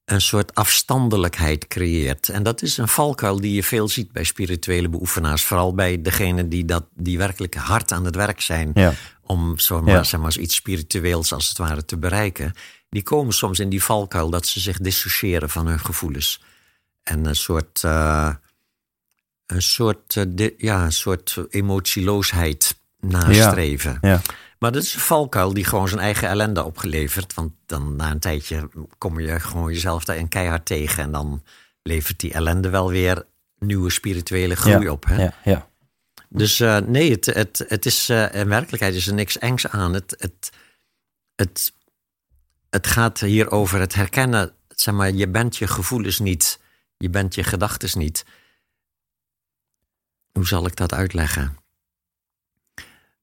een soort afstandelijkheid creëert. En dat is een valkuil die je veel ziet bij spirituele beoefenaars. Vooral bij degenen die, dat, die werkelijk hard aan het werk zijn Ja. om zo maar, Ja. zeg maar, iets spiritueels als het ware te bereiken. Die komen soms in die valkuil dat ze zich dissociëren van hun gevoelens. En een soort, eh, een soort, eh, ja, een soort emotieloosheid nastreven. Ja. Maar dat is een valkuil die gewoon zijn eigen ellende opgeleverd. Want dan na een tijdje kom je gewoon jezelf daarin keihard tegen. En dan levert die ellende wel weer nieuwe spirituele groei Ja. op. Hè? Ja. Ja. Dus eh, nee, het, het, het is, eh, in werkelijkheid is er niks engs aan. Het, het, het, het gaat hier over het herkennen. Zeg maar, je bent je gevoelens niet. Je bent je gedachten niet. Hoe zal ik dat uitleggen?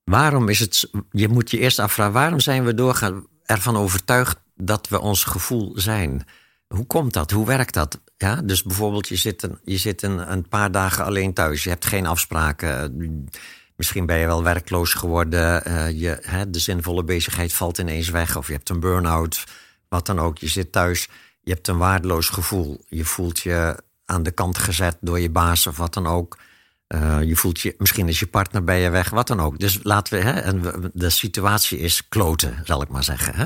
Waarom is het. Je moet je eerst afvragen, waarom zijn we doorgaan ervan overtuigd dat we ons gevoel zijn? Hoe komt dat? Hoe werkt dat? Ja, dus bijvoorbeeld, je zit, een, je zit een, een paar dagen alleen thuis. Je hebt geen afspraken. Misschien ben je wel werkloos geworden. eh, je, hè, de zinvolle bezigheid valt ineens weg. Of je hebt een burn-out. Wat dan ook. Je zit thuis. Je hebt een waardeloos gevoel. Je voelt je aan de kant gezet door je baas of wat dan ook. Eh, je voelt je, misschien is je partner bij je weg, wat dan ook. Dus laten we, hè, en we- de situatie is kloten, zal ik maar zeggen. Hè?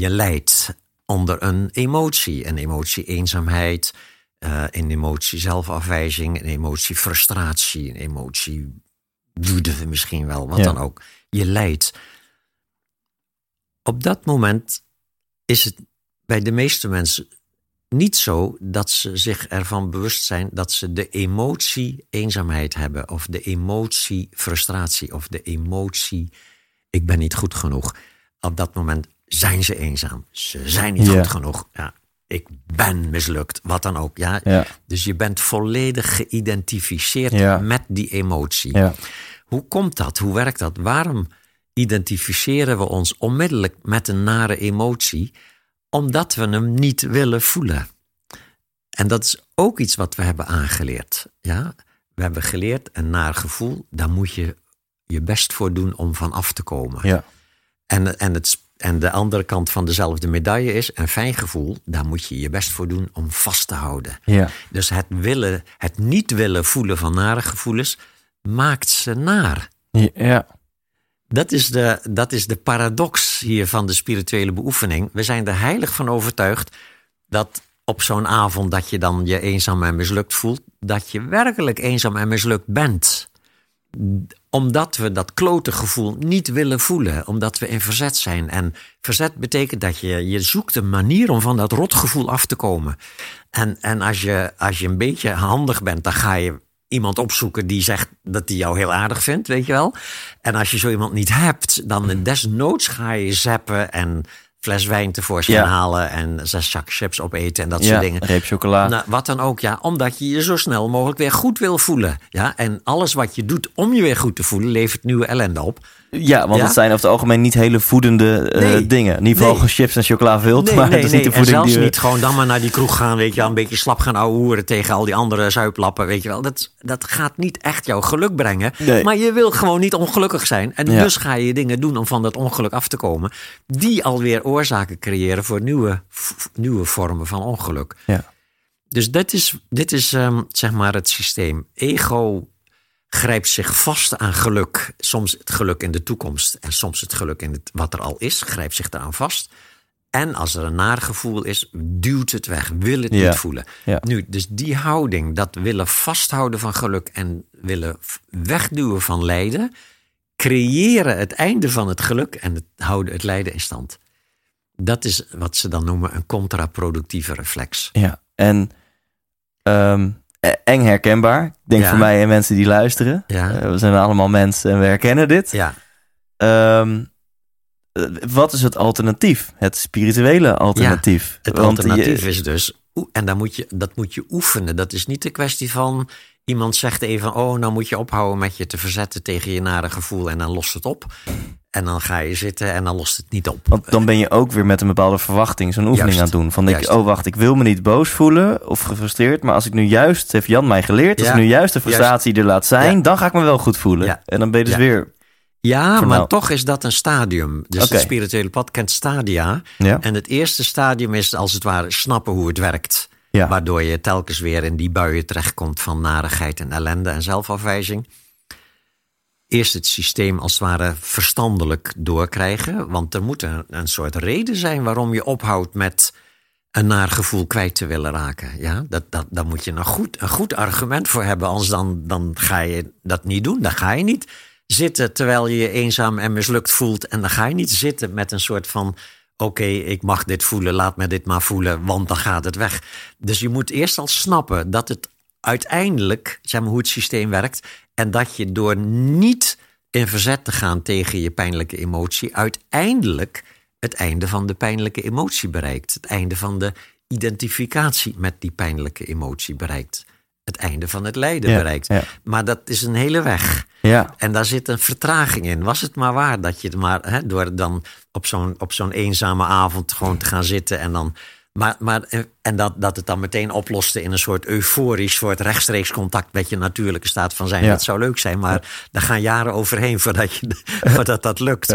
Je lijdt onder een emotie. Een emotie eenzaamheid, eh, een emotie zelfafwijzing, een emotie frustratie, een emotie woede misschien wel, wat Ja. dan ook. Je lijdt. Op dat moment is het bij de meeste mensen niet zo dat ze zich ervan bewust zijn dat ze de emotie eenzaamheid hebben, of de emotie frustratie, of de emotie ik ben niet goed genoeg. Op dat moment zijn ze eenzaam. Ze zijn niet goed genoeg. Ja, ik ben mislukt, wat dan ook. Ja. Ja. Dus je bent volledig geïdentificeerd Ja. met die emotie. Ja. Hoe komt dat? Hoe werkt dat? Waarom identificeren we ons onmiddellijk met een nare emotie? Omdat we hem niet willen voelen. En dat is ook iets wat we hebben aangeleerd. Ja? We hebben geleerd een naar gevoel, daar moet je je best voor doen om van af te komen. Ja. En, en, het, en de andere kant van dezelfde medaille is een fijn gevoel, daar moet je je best voor doen om vast te houden. Ja. Dus het, willen, het niet willen voelen van nare gevoelens maakt ze naar. Ja. Dat is, de, dat is de paradox hier van de spirituele beoefening. We zijn er heilig van overtuigd dat op zo'n avond dat je dan je eenzaam en mislukt voelt, dat je werkelijk eenzaam en mislukt bent. Omdat we dat klote gevoel niet willen voelen, omdat we in verzet zijn. En verzet betekent dat je, je zoekt een manier om van dat rotgevoel af te komen. En, en als, je, als je een beetje handig bent, dan ga je iemand opzoeken die zegt dat hij jou heel aardig vindt, weet je wel. En als je zo iemand niet hebt, dan desnoods ga je zappen en fles wijn tevoorschijn Ja. halen en zes zak chips opeten en dat ja, soort dingen. reep chocola. Nou, wat dan ook, ja. Omdat je je zo snel mogelijk weer goed wil voelen. Ja, en alles wat je doet om je weer goed te voelen, levert nieuwe ellende op. ja, want Ja? het zijn over het algemeen niet hele voedende eh, Nee. dingen. Niet vooral Nee. chips en chocola vult, Nee, maar het is niet de en voeding zelfs die we- niet gewoon dan maar naar die kroeg gaan, weet je wel. Een beetje slap gaan ouwehoeren tegen al die andere zuiplappen, weet je wel. Dat, dat gaat niet echt jouw geluk brengen. Maar je wil gewoon niet ongelukkig zijn. En Ja. dus ga je dingen doen om van dat ongeluk af te komen. Die alweer oorzaken creëren voor nieuwe, nieuwe vormen van ongeluk. Ja. Dus dit is, dit is ehm, zeg maar het systeem. Ego grijpt zich vast aan geluk. Soms het geluk in de toekomst en soms het geluk in het, wat er al is, grijpt zich daaraan vast. En als er een naar gevoel is, duwt het weg, wil het Ja. niet voelen. Ja. Nu, dus die houding, dat willen vasthouden van geluk en willen wegduwen van lijden, creëren het einde van het geluk en het houden het lijden in stand. Dat is wat ze dan noemen een contraproductieve reflex. Ja, en ehm, eh, eng herkenbaar. Ik denk Ja. voor mij en mensen die luisteren. Ja. Eh, we zijn allemaal mensen en we herkennen dit. Ja, Ehm, eh, wat is het alternatief? Het spirituele alternatief. Het Want je- alternatief is dus, en dan moet je, dat moet je oefenen. Dat is niet de kwestie van iemand zegt even: Oh, nou moet je ophouden met je te verzetten tegen je nare gevoel en dan lost het op. En dan ga je zitten en dan lost het niet op. Want dan ben je ook weer met een bepaalde verwachting zo'n oefening Juist. aan het doen. Van denk je, Juist. oh wacht, ik wil me niet boos voelen of gefrustreerd. Maar als ik nu juist, heeft Jan mij geleerd, als Ja. ik nu juist de frustratie er laat zijn, Ja. dan ga ik me wel goed voelen. Ja. En dan ben je dus weer... Ja, maar nou. toch is dat een stadium. Dus het spirituele pad kent stadia. Ja. En het eerste stadium is als het ware snappen hoe het werkt. Ja. Waardoor je telkens weer in die buien terechtkomt van narigheid en ellende en zelfafwijzing. Eerst het systeem als het ware verstandelijk doorkrijgen. Want er moet een, soort reden zijn waarom je ophoudt met een naar gevoel kwijt te willen raken. Ja, dat, dat, daar moet je een goed, een goed argument voor hebben. Anders dan, dan ga je dat niet doen. Dan ga je niet zitten terwijl je je eenzaam en mislukt voelt. En dan ga je niet zitten met een soort van... oké, ik mag dit voelen, laat me dit maar voelen, want dan gaat het weg. Dus je moet eerst al snappen dat het uiteindelijk, zeg maar hoe het systeem werkt... en dat je door niet in verzet te gaan tegen je pijnlijke emotie... uiteindelijk het einde van de pijnlijke emotie bereikt. Het einde van de identificatie met die pijnlijke emotie bereikt. Het einde van het lijden Ja, bereikt. ja. Maar dat is een hele weg. Ja, En daar zit een vertraging in. Was het maar waar dat je het maar hè, door dan op zo'n, op zo'n eenzame avond gewoon te gaan zitten en dan. Maar, maar, eh, en dat, dat het dan meteen oploste in een soort euforisch, soort rechtstreeks contact met je natuurlijke staat van zijn. Ja. Dat zou leuk zijn, maar daar gaan jaren overheen voordat, je, voordat dat lukt.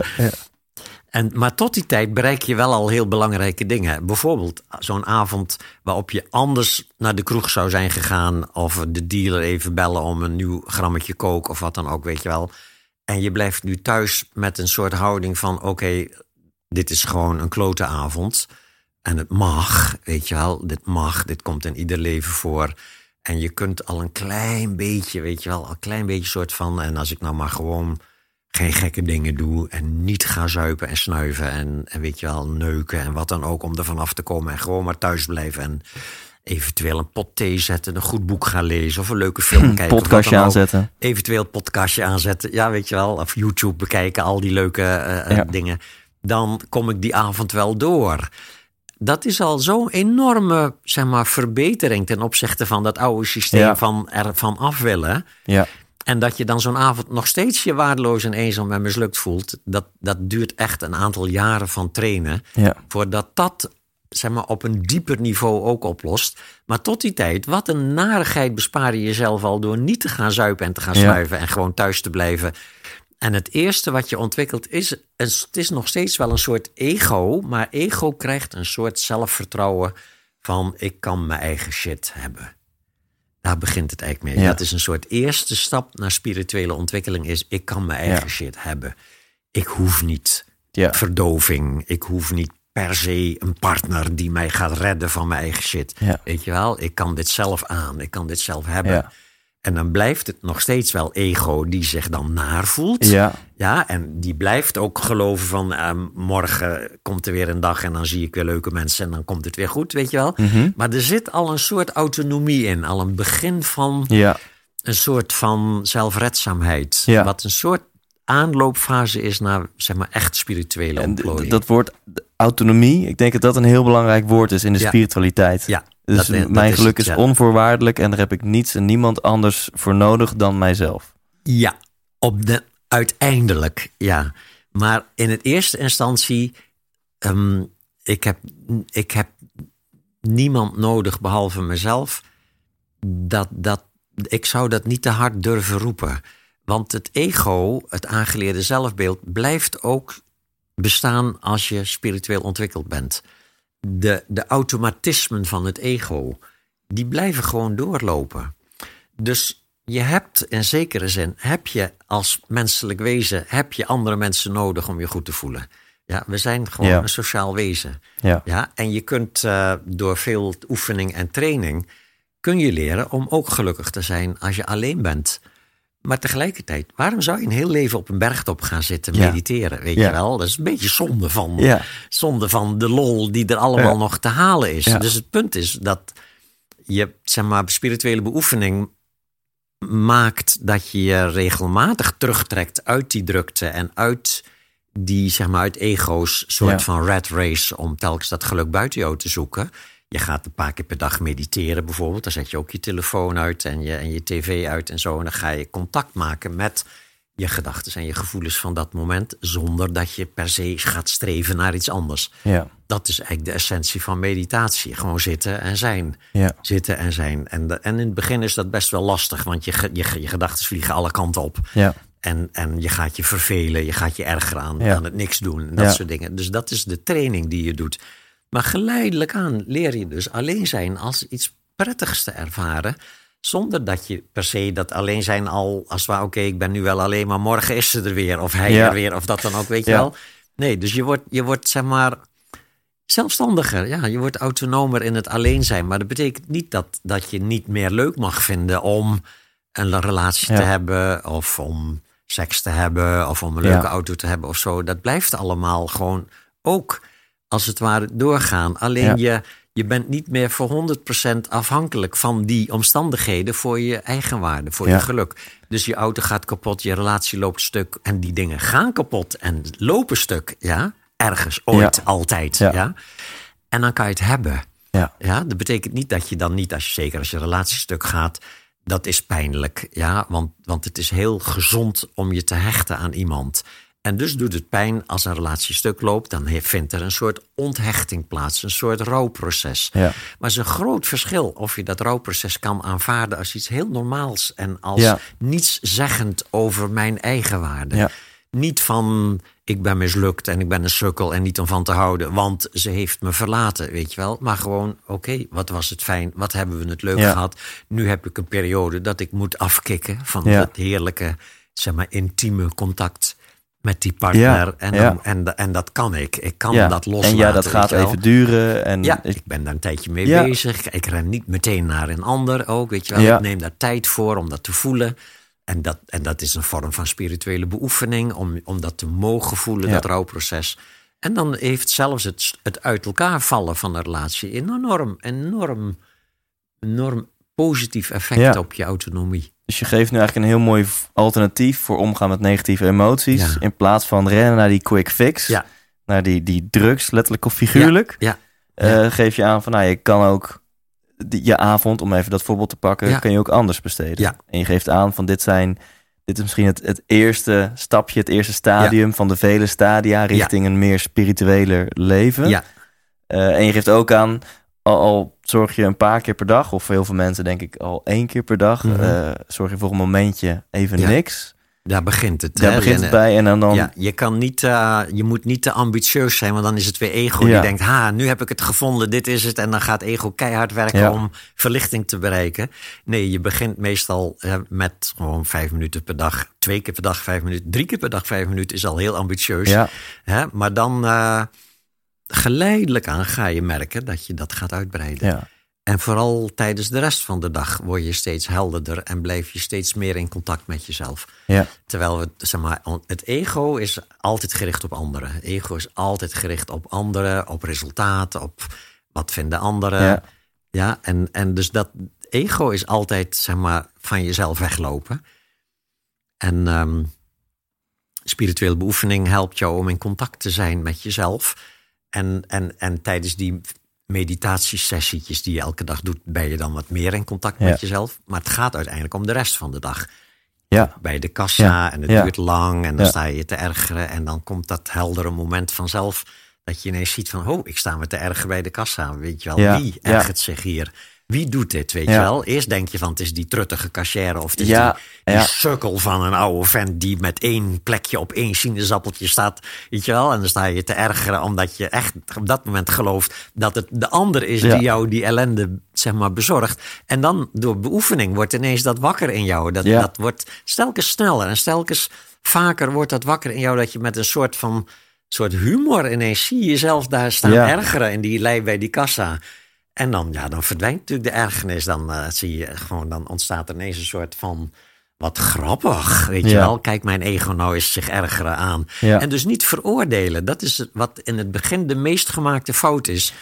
En, maar tot die tijd bereik je wel al heel belangrijke dingen. Bijvoorbeeld zo'n avond waarop je anders naar de kroeg zou zijn gegaan. Of de dealer even bellen om een nieuw grammetje kook of wat dan ook, weet je wel. En je blijft nu thuis met een soort houding van: oké, dit is gewoon een klote avond. En het mag, weet je wel, dit mag, dit komt in ieder leven voor. En je kunt al een klein beetje, weet je wel, een klein beetje soort van. En als ik nou maar gewoon geen gekke dingen doe en niet ga zuipen en snuiven en, en weet je wel, neuken en wat dan ook om er vanaf te komen en gewoon maar thuis blijven en eventueel een pot thee zetten, een goed boek gaan lezen of een leuke film kijken. podcastje aanzetten. Eventueel het podcastje aanzetten, ja weet je wel, of YouTube bekijken, al die leuke eh, eh, Ja. dingen. Dan kom ik die avond wel door. Dat is al zo'n enorme zeg maar, verbetering ten opzichte van dat oude systeem Ja. van ervan af willen. Ja, En dat je dan zo'n avond nog steeds je waardeloos en eenzaam en mislukt voelt. Dat, dat duurt echt een aantal jaren van trainen. ja. Voordat dat zeg maar, op een dieper niveau ook oplost. Maar tot die tijd, wat een narigheid bespaar je jezelf al door niet te gaan zuipen en te gaan Ja. snuiven. En gewoon thuis te blijven. En het eerste wat je ontwikkelt is, het is nog steeds wel een soort ego. Maar ego krijgt een soort zelfvertrouwen van ik kan mijn eigen shit hebben. Daar begint het eigenlijk mee. Ja. Dat is een soort eerste stap naar spirituele ontwikkeling is ik kan mijn eigen Ja. shit hebben. Ik hoef niet Ja. verdoving. Ik hoef niet per se een partner die mij gaat redden van mijn eigen shit. Weet je wel, ik kan dit zelf aan. Ik kan dit zelf hebben. En dan blijft het nog steeds wel ego die zich dan naar voelt. Ja. Ja, en die blijft ook geloven van eh, morgen komt er weer een dag en dan zie ik weer leuke mensen en dan komt het weer goed, weet je wel. Mhm. Maar er zit al een soort autonomie in, al een begin van Ja. een soort van zelfredzaamheid. Ja. Wat een soort aanloopfase is naar zeg maar, echt spirituele En ontplooiing. dat woord autonomie, ik denk dat dat een heel belangrijk woord is in de Ja. spiritualiteit. ja, Dus dat- dat mijn is geluk is onvoorwaardelijk en daar heb ik niets en niemand anders voor nodig dan mijzelf. Ja, op de, uiteindelijk, ja. Maar in het eerste instantie, ehm, ik, heb, ik heb niemand nodig behalve mezelf. Dat, dat, ik zou dat niet te hard durven roepen. Want het ego, het aangeleerde zelfbeeld, blijft ook bestaan als je spiritueel ontwikkeld bent. De, de automatismen van het ego, die blijven gewoon doorlopen. Dus je hebt in zekere zin, heb je als menselijk wezen, heb je andere mensen nodig om je goed te voelen. Ja, we zijn gewoon Ja. een sociaal wezen. Ja. Ja, en je kunt eh, door veel oefening en training, kun je leren om ook gelukkig te zijn als je alleen bent. Maar tegelijkertijd, waarom zou je een heel leven op een bergtop gaan zitten Ja. mediteren? Weet Ja. je wel? Dat is een beetje zonde van, Ja. zonde van de lol die er allemaal nog te halen is. Dus het punt is dat je zeg maar, spirituele beoefening maakt dat je je regelmatig terugtrekt uit die drukte en uit die, zeg maar, uit ego's soort van rat race om telkens dat geluk buiten jou te zoeken. Je gaat een paar keer per dag mediteren bijvoorbeeld. Dan zet je ook je telefoon uit en je, en je tv uit en zo. En dan ga je contact maken met je gedachten en je gevoelens van dat moment. Zonder dat je per se gaat streven naar iets anders. Ja. Dat is eigenlijk de essentie van meditatie. Gewoon zitten en zijn. Ja. Zitten en zijn. En, de- en in het begin is dat best wel lastig, want je, je, je gedachten vliegen alle kanten op. Ja. En, en je gaat je vervelen, je gaat je ergeren aan, Ja. aan het niks doen. En dat Ja. soort dingen. Dus dat is de training die je doet. Maar geleidelijk aan leer je dus alleen zijn als iets prettigs te ervaren. Zonder dat je per se dat alleen zijn al als waar, oké, ik ben nu wel alleen, maar morgen is ze er weer. Of hij Ja. er weer, of dat dan ook, weet je Ja. wel. Nee, dus je wordt, je wordt zeg maar zelfstandiger. Ja, je wordt autonomer in het alleen zijn. Maar dat betekent niet dat, dat je niet meer leuk mag vinden om een relatie te hebben of om seks te hebben of om een leuke auto te hebben of zo. Dat blijft allemaal gewoon ook als het ware doorgaan. Alleen Ja. je, je bent niet meer voor 100% afhankelijk van die omstandigheden voor je eigenwaarde, voor Ja. je geluk. Dus je auto gaat kapot, je relatie loopt stuk en die dingen gaan kapot en lopen stuk. Ja, ergens, ooit, Ja. altijd. Ja. En dan kan je het hebben. Ja. Ja, dat betekent niet dat je dan niet, als je, zeker als je relatiestuk gaat, dat is pijnlijk. Ja, want, want het is heel gezond om je te hechten aan iemand. En dus doet het pijn als een relatiestuk loopt, dan vindt er een soort onthechting plaats, een soort rouwproces. Ja. Maar het is een groot verschil of je dat rouwproces kan aanvaarden als iets heel normaals en als Ja. niets zeggend over mijn eigen waarde. Ja. Niet van ik ben mislukt en ik ben een sukkel en niet om van te houden, want ze heeft me verlaten, weet je wel. Maar gewoon, oké, wat was het fijn, wat hebben we het leuk gehad. Nu heb ik een periode dat ik moet afkicken van dat heerlijke, zeg maar, intieme contact met die partner. Ja, En, ja. en, en dat kan ik. Ik kan Ja. dat loslaten. En ja, dat gaat even duren. En Ja, ik- ik ben daar een tijdje mee bezig. Ik ren niet meteen naar een ander ook, weet je wel. Ik neem daar tijd voor om dat te voelen. En dat, en dat is een vorm van spirituele beoefening, om, om dat te mogen voelen, dat rouwproces. En dan heeft zelfs het, het uit elkaar vallen van een relatie een enorm, enorm, enorm positief effect op je autonomie. Dus je geeft nu eigenlijk een heel mooi alternatief voor omgaan met negatieve emoties. Ja. In plaats van rennen naar die quick fix, Ja. naar die, die drugs, letterlijk of figuurlijk. Ja, eh, geef je aan van, nou, je kan ook die- je avond, om even dat voorbeeld te pakken, Ja. kan je ook anders besteden. Ja. En je geeft aan van, dit zijn, dit is misschien het, het eerste stapje, het eerste stadium van de vele stadia richting een meer spiritueler leven. ja, Eh, en je geeft ook aan, al, al zorg je een paar keer per dag, of heel veel mensen denk ik al één keer per dag, Mhm. eh, zorg je voor een momentje even Ja. niks. daar begint het. Daar hè. begint het bij en dan, dan Ja, je, kan niet, eh, je moet niet te ambitieus zijn, want dan is het weer ego. Ja. Die denkt, ha, nu heb ik het gevonden, dit is het. En dan gaat ego keihard werken Ja. om verlichting te bereiken. Nee, je begint meestal met gewoon vijf minuten per dag. Twee keer per dag vijf minuten. Drie keer per dag vijf minuten is al heel ambitieus. ja, Hè? Maar dan eh, geleidelijk aan ga je merken dat je dat gaat uitbreiden. ja, En vooral tijdens de rest van de dag word je steeds helderder en blijf je steeds meer in contact met jezelf. ja, Terwijl we, zeg maar, het ego is altijd gericht op anderen. Ego is altijd gericht op anderen, op resultaten, op wat vinden anderen. Ja. Ja, en, en dus dat ego is altijd, zeg maar, van jezelf weglopen. En ehm, spirituele beoefening helpt jou om in contact te zijn met jezelf. En, en, en tijdens die meditatiesessietjes die je elke dag doet, ben je dan wat meer in contact Ja. met jezelf. Maar het gaat uiteindelijk om de rest van de dag. Ja, Bij de kassa Ja. en het duurt lang en dan sta je te ergeren. En dan komt dat heldere moment vanzelf dat je ineens ziet van... oh, ik sta me te ergeren bij de kassa. Weet je wel, wie ergert zich hier? Wie doet dit, weet Ja. je wel? Eerst denk je van het is die truttige cashier of het is Ja, die, die sukkel van een oude vent... die met één plekje op één sinaasappeltje staat, weet je wel? En dan sta je te ergeren omdat je echt op dat moment gelooft... dat het de ander is die jou die ellende zeg maar, bezorgt. En dan door beoefening wordt ineens dat wakker in jou. Dat, dat wordt stelkens sneller en stelkens vaker wordt dat wakker in jou... dat je met een soort van soort humor ineens zie je jezelf daar staan Ja. ergeren... in die lei bij die kassa. En dan, ja, dan verdwijnt natuurlijk de ergernis. Dan eh, zie je gewoon, dan ontstaat er ineens een soort van... Wat grappig, weet je wel. Kijk, mijn ego nou eens zich ergeren aan. Ja. En dus niet veroordelen. Dat is wat in het begin de meest gemaakte fout is.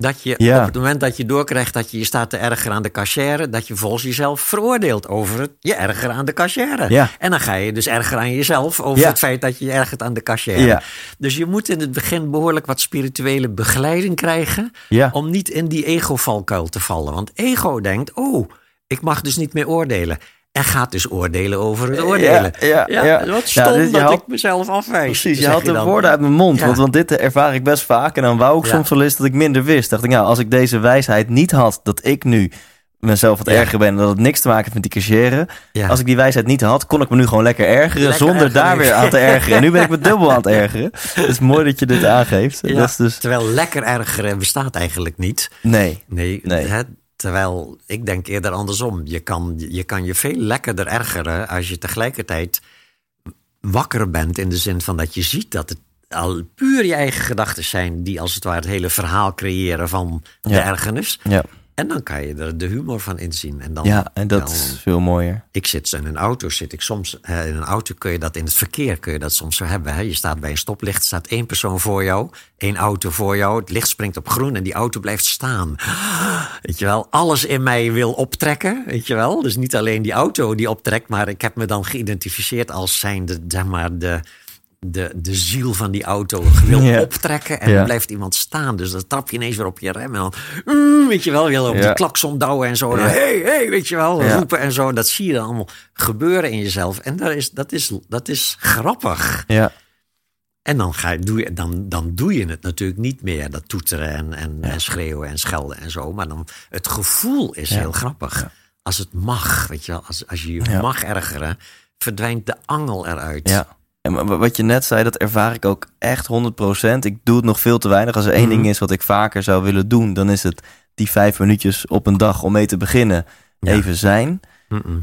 Dat je Ja. op het moment dat je doorkrijgt dat je je staat te ergeren aan de cashier... dat je volgens jezelf veroordeelt over het je ergeren aan de. Ja. En dan ga je dus ergeren aan jezelf over Ja. het feit dat je je ergert aan de. Ja. Dus je moet in het begin behoorlijk wat spirituele begeleiding krijgen... Om niet in die ego-valkuil te vallen. Want ego denkt, oh, ik mag dus niet meer oordelen. En gaat dus oordelen over het oordelen. ja, ja. Wat Ja, stom dus dat ik mezelf afwijs. Precies, je haalt de woorden uit mijn mond. Ja. Want, want dit ervaar ik best vaak. En dan wou ik Ja. soms wel eens dat ik minder wist. Dacht ik, nou, als ik deze wijsheid niet had, dat ik nu mezelf wat Ja. erger ben en dat het niks te maken heeft met die cashier. Ja. Als ik die wijsheid niet had, kon ik me nu gewoon lekker ergeren Lekker zonder ergeren. daar weer aan te ergeren. En nu ben ik me dubbel aan het ergeren. Het is mooi dat je dit aangeeft. Ja, Dat is dus, Terwijl lekker ergeren bestaat eigenlijk niet. nee, Nee, Nee. Terwijl ik denk eerder andersom. Je kan, je kan je veel lekkerder ergeren als je tegelijkertijd wakker bent. In de zin van dat je ziet dat het al puur je eigen gedachten zijn... die als het ware het hele verhaal creëren van de Ja. ergernis. ja, En dan kan je er de humor van inzien. En dan, ja, en dat dan- is veel mooier. ik zit in een auto, zit ik soms. eh, in een auto kun je dat in het verkeer kun je dat soms zo hebben. Hè? Je staat bij een stoplicht, staat één persoon voor jou, één auto voor jou. Het licht springt op groen en die auto blijft staan. Weet je wel, alles in mij wil optrekken, weet je wel. Dus niet alleen die auto die optrekt, maar ik heb me dan geïdentificeerd als zijnde, zeg maar, de, de, de ziel van die auto wil optrekken. En dan blijft iemand staan. Dus dan trap je ineens weer op je rem. En dan, mm, weet je wel, wil op die klakson douwen en zo. Ja. Hey, hey, weet je wel, roepen en zo. Dat zie je dan allemaal gebeuren in jezelf. En dat is, dat is, dat is grappig. Ja, En dan, ga je, doe je, dan, dan doe je het natuurlijk niet meer. Dat toeteren en, en, en schreeuwen en schelden en zo. Maar dan, het gevoel is heel grappig. Als het mag, weet je wel. Als, als je je Ja. mag ergeren, verdwijnt de angel eruit. Ja. En wat je net zei, dat ervaar ik ook echt 100%. Ik doe het nog veel te weinig. Als er één Mhm. ding is wat ik vaker zou willen doen, dan is het die vijf minuutjes op een dag om mee te beginnen. Ja. Even zijn.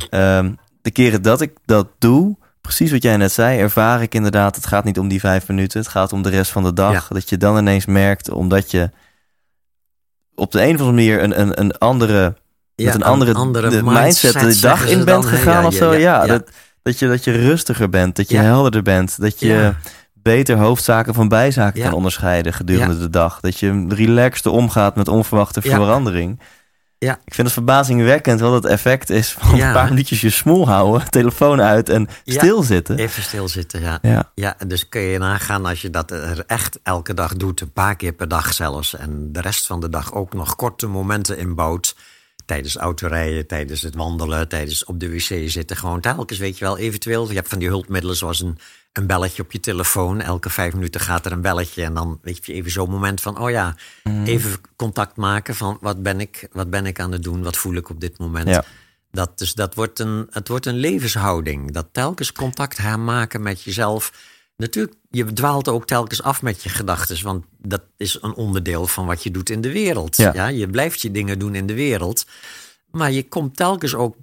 Ehm, de keren dat ik dat doe, precies wat jij net zei, ervaar ik inderdaad, het gaat niet om die vijf minuten. Het gaat om de rest van de dag. Ja. Dat je dan ineens merkt, omdat je op de een of andere manier een, een, een andere Ja, met een andere, de mindset de dag in bent gegaan Ja, of zo. Ja. Dat, dat, je, dat je rustiger bent, dat je Ja. helderder bent, dat je Ja. beter hoofdzaken van bijzaken Ja. kan onderscheiden gedurende de dag. Dat je relaxter omgaat met onverwachte verandering. Ja. Ik vind het verbazingwekkend wat het effect is van Ja. een paar minuutjes je smoel houden, telefoon uit en Ja. stilzitten. Even stilzitten, ja. Ja. Ja, dus kun je nagaan als je dat er echt elke dag doet, een paar keer per dag zelfs, en de rest van de dag ook nog korte momenten inbouwt. Tijdens autorijden, tijdens het wandelen, tijdens op de wc zitten. Gewoon telkens, weet je wel, eventueel. Je hebt van die hulpmiddelen zoals een, een belletje op je telefoon. Elke vijf minuten gaat er een belletje. En dan weet je even zo'n moment van, oh ja, Mm. even contact maken van wat ben, ik, wat ben ik aan het doen? Wat voel ik op dit moment? Ja. Dat, dus dat wordt een, het wordt een levenshouding. Dat telkens contact gaan maken met jezelf. Natuurlijk, je dwaalt ook telkens af met je gedachten. Want dat is een onderdeel van wat je doet in de wereld. Ja. Ja. je blijft je dingen doen in de wereld. Maar je komt telkens ook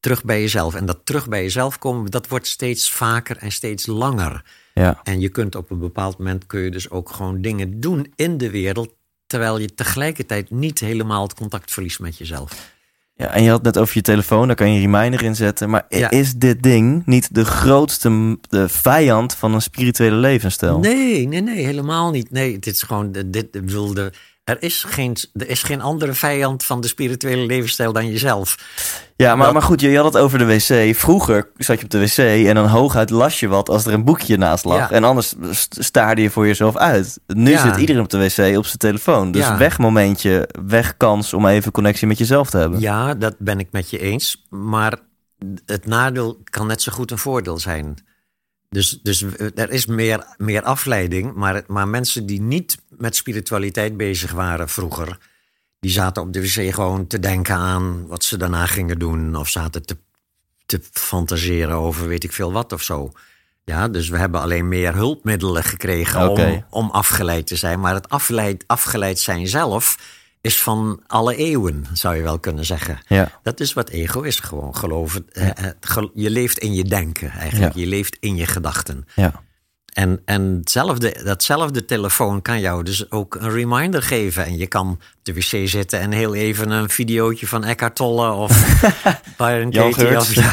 terug bij jezelf. En dat terug bij jezelf komen, dat wordt steeds vaker en steeds langer. Ja. En je kunt op een bepaald moment kun je dus ook gewoon dingen doen in de wereld. Terwijl je tegelijkertijd niet helemaal het contact verliest met jezelf. Ja, en je had net over je telefoon, daar kan je een reminder in zetten. Maar Ja. is dit ding niet de grootste de vijand van een spirituele levensstijl? Nee, nee, nee, helemaal niet. Nee, dit is gewoon, dit ik bedoel, de, er is, geen, er is geen andere vijand van de spirituele levensstijl dan jezelf. Ja, maar, Dat- maar goed, je had het over de wc. Vroeger zat je op de wc en dan hooguit las je wat als er een boekje naast lag. Ja. En anders st- staarde je voor jezelf uit. Nu Ja. zit iedereen op de wc op zijn telefoon. Dus Ja. weg momentje, weg kans om even connectie met jezelf te hebben. Ja, dat ben ik met je eens. Maar het nadeel kan net zo goed een voordeel zijn. Dus, dus er is meer, meer afleiding. Maar, maar mensen die niet met spiritualiteit bezig waren vroeger. die zaten op de wc gewoon te denken aan wat ze daarna gingen doen. of zaten te, te fantaseren over weet ik veel wat of zo. Ja, dus we hebben alleen meer hulpmiddelen gekregen om, om afgeleid te zijn. Maar het afgeleid, afgeleid zijn zelf is van alle eeuwen, zou je wel kunnen zeggen. Ja. Dat is wat ego is, gewoon geloven. Eh, eh, Je leeft in je denken eigenlijk. Ja. Je leeft in je gedachten. Ja. En, en hetzelfde, datzelfde telefoon kan jou dus ook een reminder geven. En je kan op de wc zitten en heel even een videootje van Eckhart Tolle of Byron Katie of ja,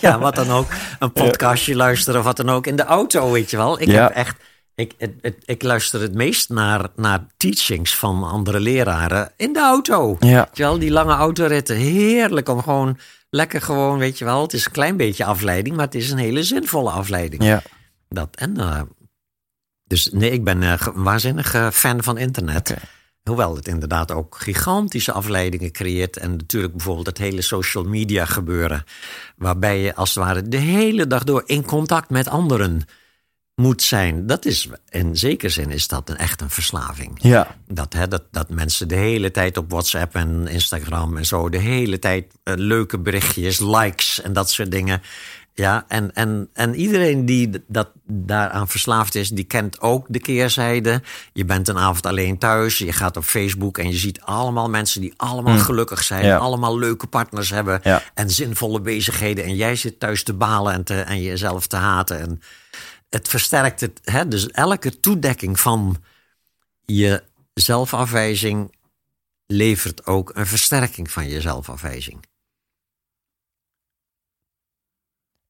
ja, wat dan ook. Een podcastje luisteren of wat dan ook. In de auto, weet je wel. Ik Ja. heb echt... Ik, ik luister het meest naar, naar teachings van andere leraren in de auto. Ja. Weet je wel, die lange autoritten. Heerlijk om gewoon lekker gewoon, weet je wel. Het is een klein beetje afleiding, maar het is een hele zinvolle afleiding. Ja. Dat, en, eh, dus nee, ik ben eh, een waanzinnige fan van internet. Hoewel het inderdaad ook gigantische afleidingen creëert. En natuurlijk bijvoorbeeld het hele social media gebeuren. Waarbij je als het ware de hele dag door in contact met anderen moet zijn. Dat is, in zekere zin is dat een, echt een verslaving. Ja. Dat, hè, dat, dat mensen de hele tijd op WhatsApp en Instagram en zo, de hele tijd eh, leuke berichtjes, likes en dat soort dingen. Ja, en, en, en iedereen die dat daaraan verslaafd is, die kent ook de keerzijde. Je bent een avond alleen thuis, je gaat op Facebook en je ziet allemaal mensen die allemaal gelukkig zijn, Ja. allemaal leuke partners hebben Ja. en zinvolle bezigheden. En jij zit thuis te balen en, te, en jezelf te haten. En het versterkt het. Hè? Dus elke toedekking van je zelfafwijzing levert ook een versterking van je zelfafwijzing.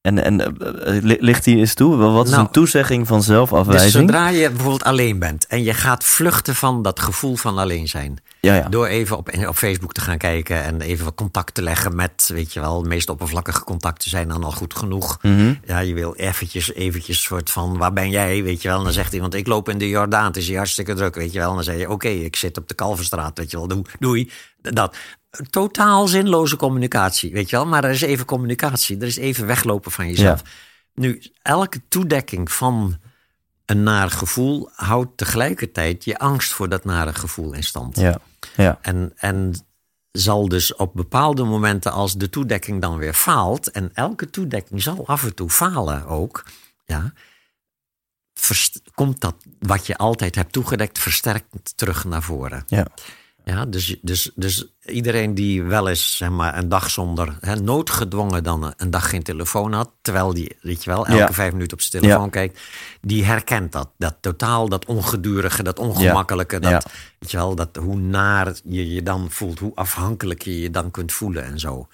En, en eh, eh, li- ligt hier eens toe? Wat is Nou, een toezegging van Dus zelfafwijzing? zodra je bijvoorbeeld alleen bent en je gaat vluchten van dat gevoel van alleen zijn. Ja, ja. Door even op, op Facebook te gaan kijken en even wat contact te leggen met, weet je wel, de meest oppervlakkige contacten zijn dan al goed genoeg. Mhm. Ja, je wil eventjes, eventjes soort van, waar ben jij, weet je wel. En dan zegt iemand, ik loop in de Jordaan, het is hier hartstikke druk, weet je wel. En dan zeg je, oké, ik zit op de Kalverstraat, weet je wel, doei. Dat. Totaal zinloze communicatie, weet je wel. Maar er is even communicatie, er is even weglopen van jezelf. Nu, elke toedekking van een naar gevoel houdt tegelijkertijd je angst voor dat nare gevoel in stand. Ja. Ja. En, en zal dus op bepaalde momenten, als de toedekking dan weer faalt, en elke toedekking zal af en toe falen ook, ja, komt dat wat je altijd hebt toegedekt versterkt terug naar voren. Ja. Ja, dus, dus, dus iedereen die wel eens zeg maar, een dag zonder, hè, noodgedwongen dan een dag geen telefoon had, terwijl die, weet je wel, elke Ja. vijf minuten op zijn telefoon Ja. kijkt, die herkent dat. Dat totaal, dat ongedurige, dat ongemakkelijke, dat, weet je wel, dat hoe naar je je dan voelt, hoe afhankelijk je je dan kunt voelen en zo.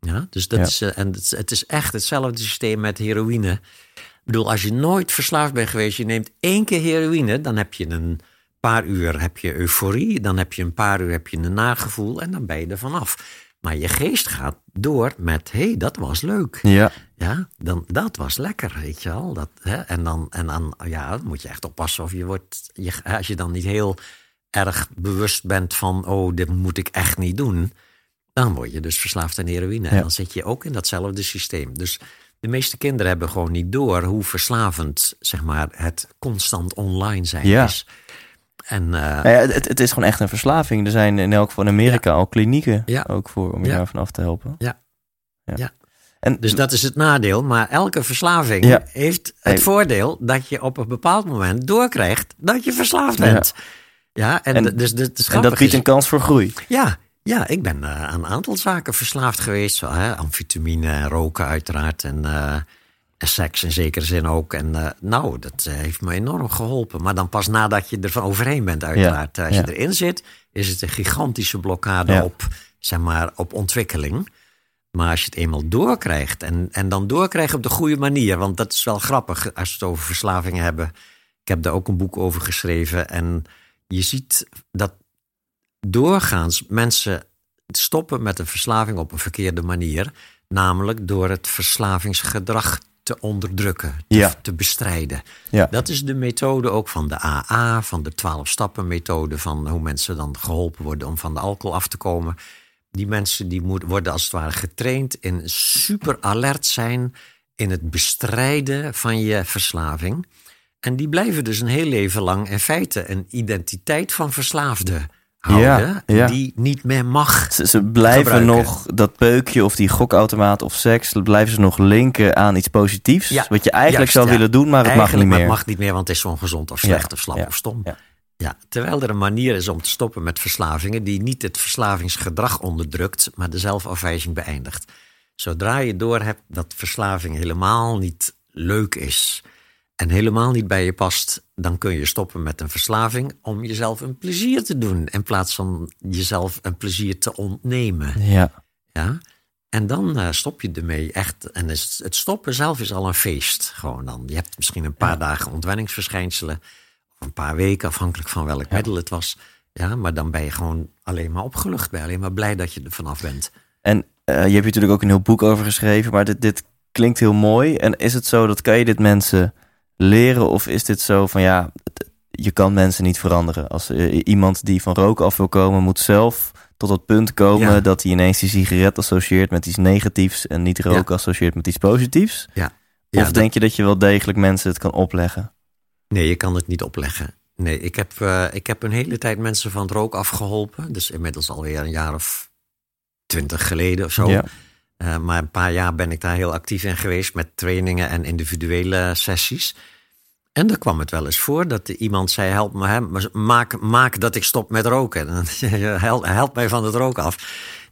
Ja, dus dat is, eh, en het, het is echt hetzelfde systeem met heroïne. Ik bedoel, als je nooit verslaafd bent geweest, je neemt één keer heroïne, dan heb je een paar uur heb je euforie, dan heb je een paar uur heb je een nagevoel en dan ben je er vanaf. Maar je geest gaat door met, hé, hey, dat was leuk. Ja. Ja, dan, dat was lekker, weet je wel. Dat, hè? En, dan, en dan ja, moet je echt oppassen of je wordt, je, als je dan niet heel erg bewust bent van, oh, dit moet ik echt niet doen. Dan word je dus verslaafd aan heroïne. En Ja. dan zit je ook in datzelfde systeem. Dus de meeste kinderen hebben gewoon niet door hoe verslavend, zeg maar, het constant online zijn Ja. is. En eh, Nou ja, het, het is gewoon echt een verslaving. Er zijn in elk geval in Amerika al klinieken Ja. ook voor om je daarvan af te helpen. Ja. Ja. En Dus dat is het nadeel. Maar elke verslaving heeft het Hey. voordeel dat je op een bepaald moment doorkrijgt dat je verslaafd bent. Ja, en, dus, dus, dus en dat biedt een kans voor groei. Ja, ja, ik ben eh, aan een aantal zaken verslaafd geweest. Zo, hè, amfetamine en roken uiteraard. En, eh, en seks in zekere zin ook. En eh, nou, dat eh, heeft me enorm geholpen. Maar dan pas nadat je er van overheen bent uiteraard. Als ja. je erin zit, is het een gigantische blokkade Ja. op, zeg maar, op ontwikkeling. Maar als je het eenmaal doorkrijgt en, en dan doorkrijgt op de goede manier. Want dat is wel grappig als we het over verslavingen hebben. Ik heb daar ook een boek over geschreven. En je ziet dat doorgaans mensen stoppen met een verslaving op een verkeerde manier. Namelijk door het verslavingsgedrag te onderdrukken, te, Ja. te bestrijden. Ja. Dat is de methode ook van de AA, van de 12-stappen methode, van hoe mensen dan geholpen worden om van de alcohol af te komen. Die mensen die moet, worden als het ware getraind in super alert zijn in het bestrijden van je verslaving. En die blijven dus een heel leven lang in feite een identiteit van verslaafde houden, Ja, ja. die niet meer mag. Ze, ze blijven gebruiken. nog dat peukje of die gokautomaat of seks, dat blijven ze nog linken aan iets positiefs. Ja, wat je eigenlijk juist, zou willen doen, maar het mag niet meer. het mag niet meer, want het is ongezond of slecht of slap of stom. ja. Ja, terwijl er een manier is om te stoppen met verslavingen die niet het verslavingsgedrag onderdrukt, maar de zelfafwijzing beëindigt. Zodra je doorhebt dat verslaving helemaal niet leuk is en helemaal niet bij je past, dan kun je stoppen met een verslaving om jezelf een plezier te doen in plaats van jezelf een plezier te ontnemen. Ja, Ja? En dan eh, stop je ermee echt. En het stoppen zelf is al een feest. Gewoon dan. Je hebt misschien een paar dagen ontwenningsverschijnselen. Of een paar weken, afhankelijk van welk middel het was. Ja, maar dan ben je gewoon alleen maar opgelucht. Ben je alleen maar blij dat je er vanaf bent. en eh, je hebt hier natuurlijk ook een heel boek over geschreven, maar dit, dit klinkt heel mooi. En is het zo dat kan je dit mensen leren of is dit zo van ja, je kan mensen niet veranderen. Als eh, iemand die van roken af wil komen, moet zelf tot het punt komen Ja. dat hij ineens die sigaret associeert met iets negatiefs en niet roken associeert met iets positiefs. Ja. of dat- denk je dat je wel degelijk mensen het kan opleggen? Nee, je kan het niet opleggen. Nee, ik heb, eh, ik heb een hele tijd mensen van het rook afgeholpen. Dus inmiddels alweer een jaar of twintig geleden of zo. Eh, maar een paar jaar ben ik daar heel actief in geweest met trainingen en individuele sessies. En dan kwam het wel eens voor dat iemand zei: Help me, hè, maak, maak dat ik stop met roken. Help, help mij van het roken af.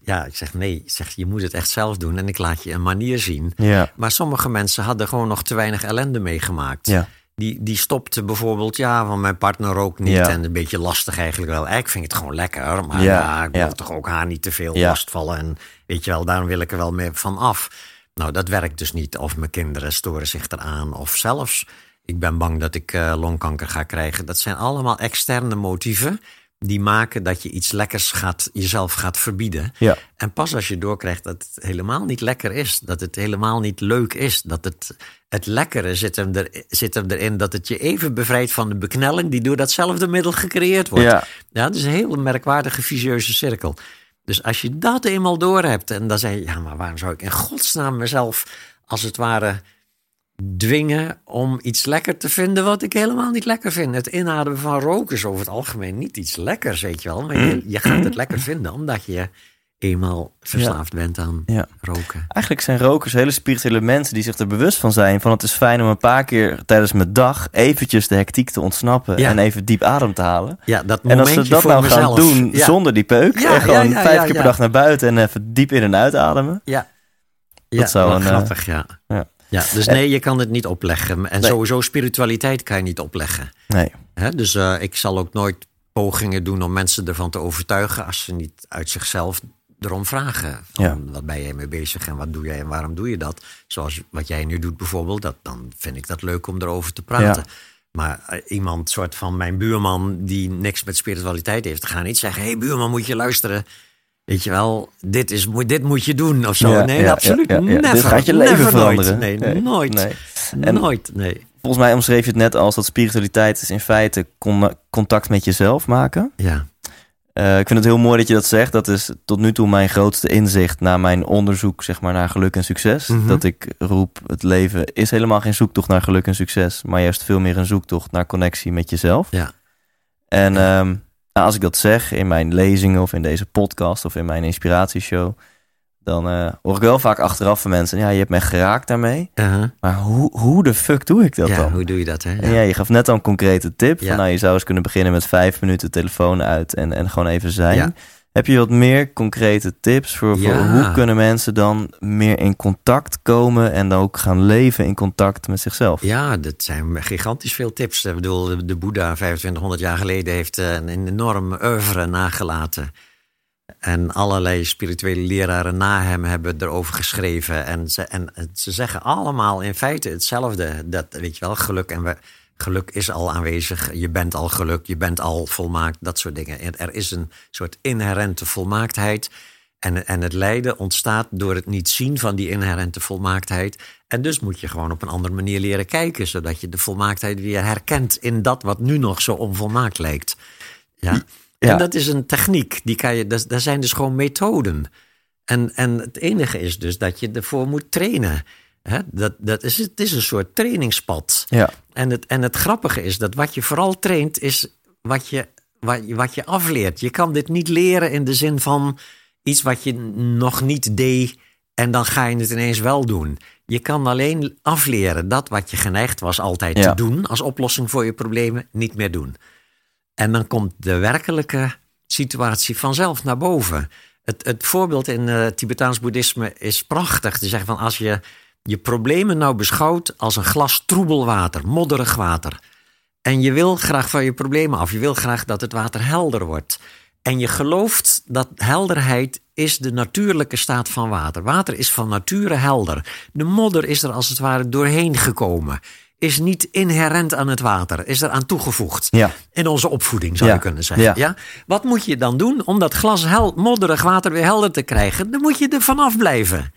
Ja, ik zeg nee, ik zeg, je moet het echt zelf doen en ik laat je een manier zien. Ja. Maar sommige mensen hadden gewoon nog te weinig ellende meegemaakt. Ja. Die, die stopte bijvoorbeeld, ja, van mijn partner rookt niet. Ja. En een beetje lastig eigenlijk wel. Eigenlijk vind ik het gewoon lekker. Maar Ja, ja, ik wil ja. toch ook haar niet te veel lastvallen. En weet je wel, daarom wil ik er wel meer van af. Nou, dat werkt dus niet. Of mijn kinderen storen zich eraan. Of zelfs, ik ben bang dat ik eh, longkanker ga krijgen. Dat zijn allemaal externe motieven. Die maken dat je iets lekkers gaat, jezelf gaat verbieden. Ja. En pas als je doorkrijgt dat het helemaal niet lekker is, dat het helemaal niet leuk is, dat het, het lekkere zit hem, er, zit hem erin dat het je even bevrijdt van de beknelling die door datzelfde middel gecreëerd wordt. Ja. Ja, dat is een heel merkwaardige vicieuze cirkel. Dus als je dat eenmaal door hebt en dan zeg je, ja, maar waarom zou ik in godsnaam mezelf als het ware dwingen om iets lekker te vinden wat ik helemaal niet lekker vind. Het inademen van roken is over het algemeen niet iets lekkers, weet je wel. Maar je, je gaat het lekker vinden omdat je eenmaal verslaafd bent aan Ja. roken. Eigenlijk zijn rokers hele spirituele mensen die zich er bewust van zijn. Van het is fijn om een paar keer tijdens mijn dag eventjes de hectiek te ontsnappen. Ja. En even diep adem te halen. Ja, dat En als ze dat nou mezelf. gaan doen ja. zonder die peuk. Ja, en gewoon ja, ja, vijf ja, keer per ja. dag naar buiten en even diep in en uitademen. Ja. Dat ja, zou wel een, eh, grappig, ja. Ja. Dus nee, je kan het niet opleggen. En Nee. sowieso spiritualiteit kan je niet opleggen. Nee. Dus eh, ik zal ook nooit pogingen doen om mensen ervan te overtuigen als ze niet uit zichzelf erom vragen. Van, Ja. Wat ben jij mee bezig en wat doe jij en waarom doe je dat? Zoals wat jij nu doet bijvoorbeeld, dat, dan vind ik dat leuk om erover te praten. Ja. Maar eh, iemand, soort van mijn buurman, die niks met spiritualiteit heeft, ga niet zeggen: hé hey, buurman, moet je luisteren. Weet je wel, dit, is, moet- dit moet je doen of zo. Ja, nee, ja, absoluut. ja. Never, Dit gaat je leven never, veranderen. Nooit. Nee, nooit. Nee. En- Nooit, nee. Volgens mij omschreef je het net als dat spiritualiteit is in feite con- contact met jezelf maken. Ja, Eh, ik vind het heel mooi dat je dat zegt. Dat is tot nu toe mijn grootste inzicht na mijn onderzoek zeg maar, naar geluk en succes. Mhm. Dat ik roep, het leven is helemaal geen zoektocht naar geluk en succes, maar juist veel meer een zoektocht naar connectie met jezelf. ja. En ehm, als ik dat zeg in mijn lezingen of in deze podcast of in mijn inspiratieshow, dan eh, hoor ik wel vaak achteraf van mensen, ja, je hebt mij geraakt daarmee. Uh-huh. Maar hoe, hoe de fuck doe ik dat ja dan? hoe doe je dat? Hè? En ja, je gaf net al een concrete tip. Van, Ja. nou, je zou eens kunnen beginnen met vijf minuten telefoon uit en, en gewoon even zijn. Heb je wat meer concrete tips voor, hoe kunnen mensen dan meer in contact komen en dan ook gaan leven in contact met zichzelf? Ja, dat zijn gigantisch veel tips. Ik bedoel, de- de Boeddha 2500 jaar geleden heeft eh, een enorm oeuvre nagelaten. En allerlei spirituele leraren na hem hebben erover geschreven. En ze, en ze zeggen allemaal in feite hetzelfde. Dat, weet je wel, geluk en, we- Geluk is al aanwezig, je bent al geluk, je bent al volmaakt, dat soort dingen. En er is een soort inherente volmaaktheid. En, en het lijden ontstaat door het niet zien van die inherente volmaaktheid. En dus moet je gewoon op een andere manier leren kijken, zodat je de volmaaktheid weer herkent in dat wat nu nog zo onvolmaakt lijkt. Ja. En dat is een techniek, die kan je, dat zijn dus gewoon methoden. En, en het enige is dus dat je ervoor moet trainen. dat, dat is, het is een soort trainingspad. Ja. En, het, en het grappige is dat wat je vooral traint, is wat je, wat, wat je afleert. Je kan dit niet leren in de zin van iets wat je nog niet deed en dan ga je het ineens wel doen. Je kan alleen afleren dat wat je geneigd was altijd te doen als oplossing voor je problemen, niet meer doen. En dan komt de werkelijke situatie vanzelf naar boven. Het, het voorbeeld in uh, Tibetaans boeddhisme is prachtig. Te zeggen van als je je problemen nou beschouwt als een glas troebel water, modderig water. En je wil graag van je problemen af. Je wil graag dat het water helder wordt. En je gelooft dat helderheid is de natuurlijke staat van water. Water is van nature helder. De modder is er als het ware doorheen gekomen. Is niet inherent aan het water, is er aan toegevoegd. Ja. In onze opvoeding zou je kunnen zeggen. Ja. Wat moet je dan doen om dat glas modderig water weer helder te krijgen? Dan moet je er vanaf blijven.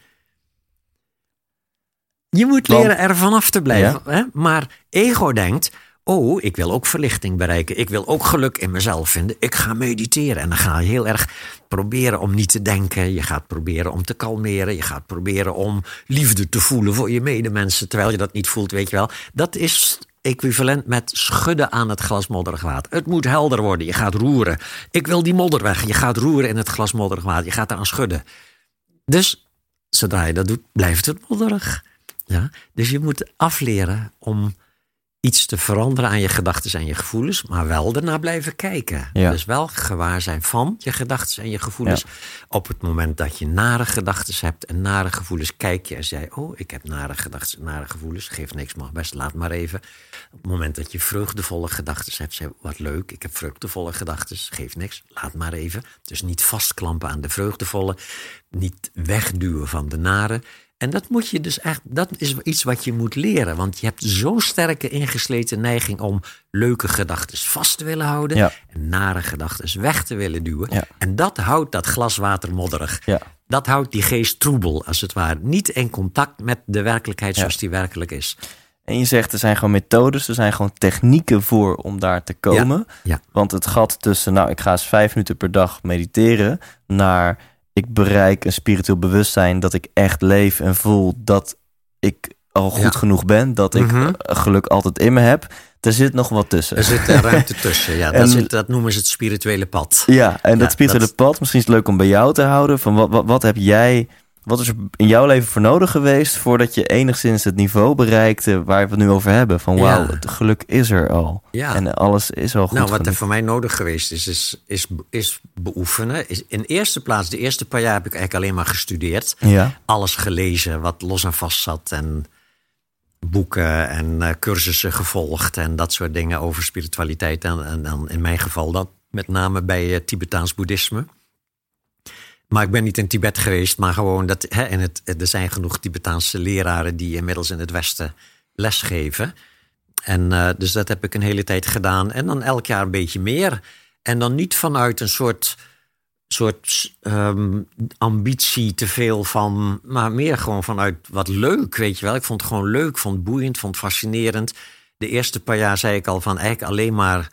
Je moet leren er vanaf te blijven. Hè? Maar ego denkt, Oh, ik wil ook verlichting bereiken. Ik wil ook geluk in mezelf vinden. Ik ga mediteren. En dan ga je heel erg proberen om niet te denken. Je gaat proberen om te kalmeren. Je gaat proberen om liefde te voelen voor je medemensen. Terwijl je dat niet voelt, weet je wel. Dat is equivalent met schudden aan het glas modderig water. Het moet helder worden. Je gaat roeren. Ik wil die modder weg. Je gaat roeren in het glas modderig water. Je gaat eraan schudden. Dus zodra je dat doet, blijft het modderig. Ja? Dus je moet afleren om iets te veranderen aan je gedachten en je gevoelens, maar wel ernaar blijven kijken. Dus wel gewaar zijn van je gedachten en je gevoelens. Op het moment dat je nare gedachten hebt en nare gevoelens, kijk je en zei: Oh, ik heb nare gedachten, nare gevoelens, geeft niks, mag best, laat maar even. Op het moment dat je vreugdevolle gedachten hebt, zeg wat leuk, ik heb vreugdevolle gedachten, geeft niks, laat maar even. Dus niet vastklampen aan de vreugdevolle, niet wegduwen van de nare. En dat moet je dus echt, dat is iets wat je moet leren. Want je hebt zo'n sterke ingesleten neiging om leuke gedachten vast te willen houden. En nare gedachten weg te willen duwen. En dat houdt dat glas water modderig. Ja. Dat houdt die geest troebel, als het ware. Niet in contact met de werkelijkheid zoals die werkelijk is. En je zegt er zijn gewoon methodes, er zijn gewoon technieken voor om daar te komen. Ja. Want het gat tussen, nou, ik ga eens vijf minuten per dag mediteren, naar ik bereik een spiritueel bewustzijn dat ik echt leef en voel dat ik al goed genoeg ben, dat ik mhm. geluk altijd in me heb. Er zit nog wat tussen. Er zit een ruimte tussen, ja. Dat, zit, dat noemen ze het spirituele pad. Ja, en dat spirituele pad, misschien is het leuk om bij jou te houden. Van wat, wat, wat heb jij wat is er in jouw leven voor nodig geweest voordat je enigszins het niveau bereikte waar we het nu over hebben? Van wauw, het geluk is er al. Ja. En alles is al goed. Nou, wat er voor mij nodig geweest is, is, is, is beoefenen. Is in eerste plaats, de eerste paar jaar heb ik eigenlijk alleen maar gestudeerd. Ja. Alles gelezen wat los en vast zat. En boeken en uh, cursussen gevolgd en dat soort dingen over spiritualiteit. En, dan in mijn geval dat met name bij uh, Tibetaans boeddhisme. Maar ik ben niet in Tibet geweest, maar gewoon dat. Hè, en het, er zijn genoeg Tibetaanse leraren die inmiddels in het Westen lesgeven. En uh, dus dat heb ik een hele tijd gedaan. En dan elk jaar een beetje meer. En dan niet vanuit een soort, soort um, ambitie te veel van. Maar meer gewoon vanuit wat leuk, weet je wel. Ik vond het gewoon leuk, vond het boeiend, vond het fascinerend. De eerste paar jaar zei ik al van eigenlijk alleen maar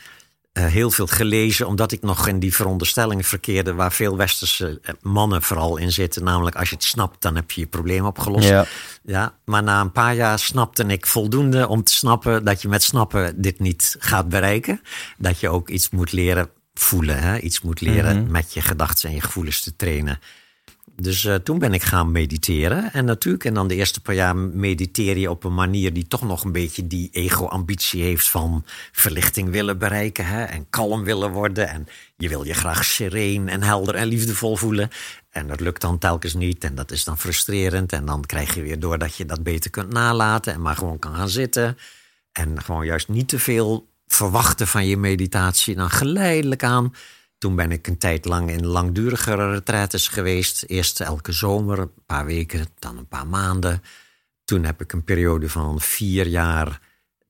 uh, heel veel gelezen, omdat ik nog in die veronderstellingen verkeerde waar veel westerse eh, mannen vooral in zitten. Namelijk, als je het snapt, dan heb je je probleem opgelost. Ja. ja. maar na een paar jaar snapte ik voldoende om te snappen dat je met snappen dit niet gaat bereiken. Dat je ook iets moet leren voelen, hè? iets moet leren mhm. met je gedachten en je gevoelens te trainen. Dus uh, toen ben ik gaan mediteren. En natuurlijk, en dan de eerste paar jaar mediteer je op een manier die toch nog een beetje die ego-ambitie heeft van verlichting willen bereiken hè, en kalm willen worden. En je wil je graag sereen en helder en liefdevol voelen. En dat lukt dan telkens niet en dat is dan frustrerend. En dan krijg je weer door dat je dat beter kunt nalaten en maar gewoon kan gaan zitten. En gewoon juist niet te veel verwachten van je meditatie. Dan geleidelijk aan toen ben ik een tijd lang in langdurigere retraites geweest. Eerst elke zomer, een paar weken, dan een paar maanden. Toen heb ik een periode van vier jaar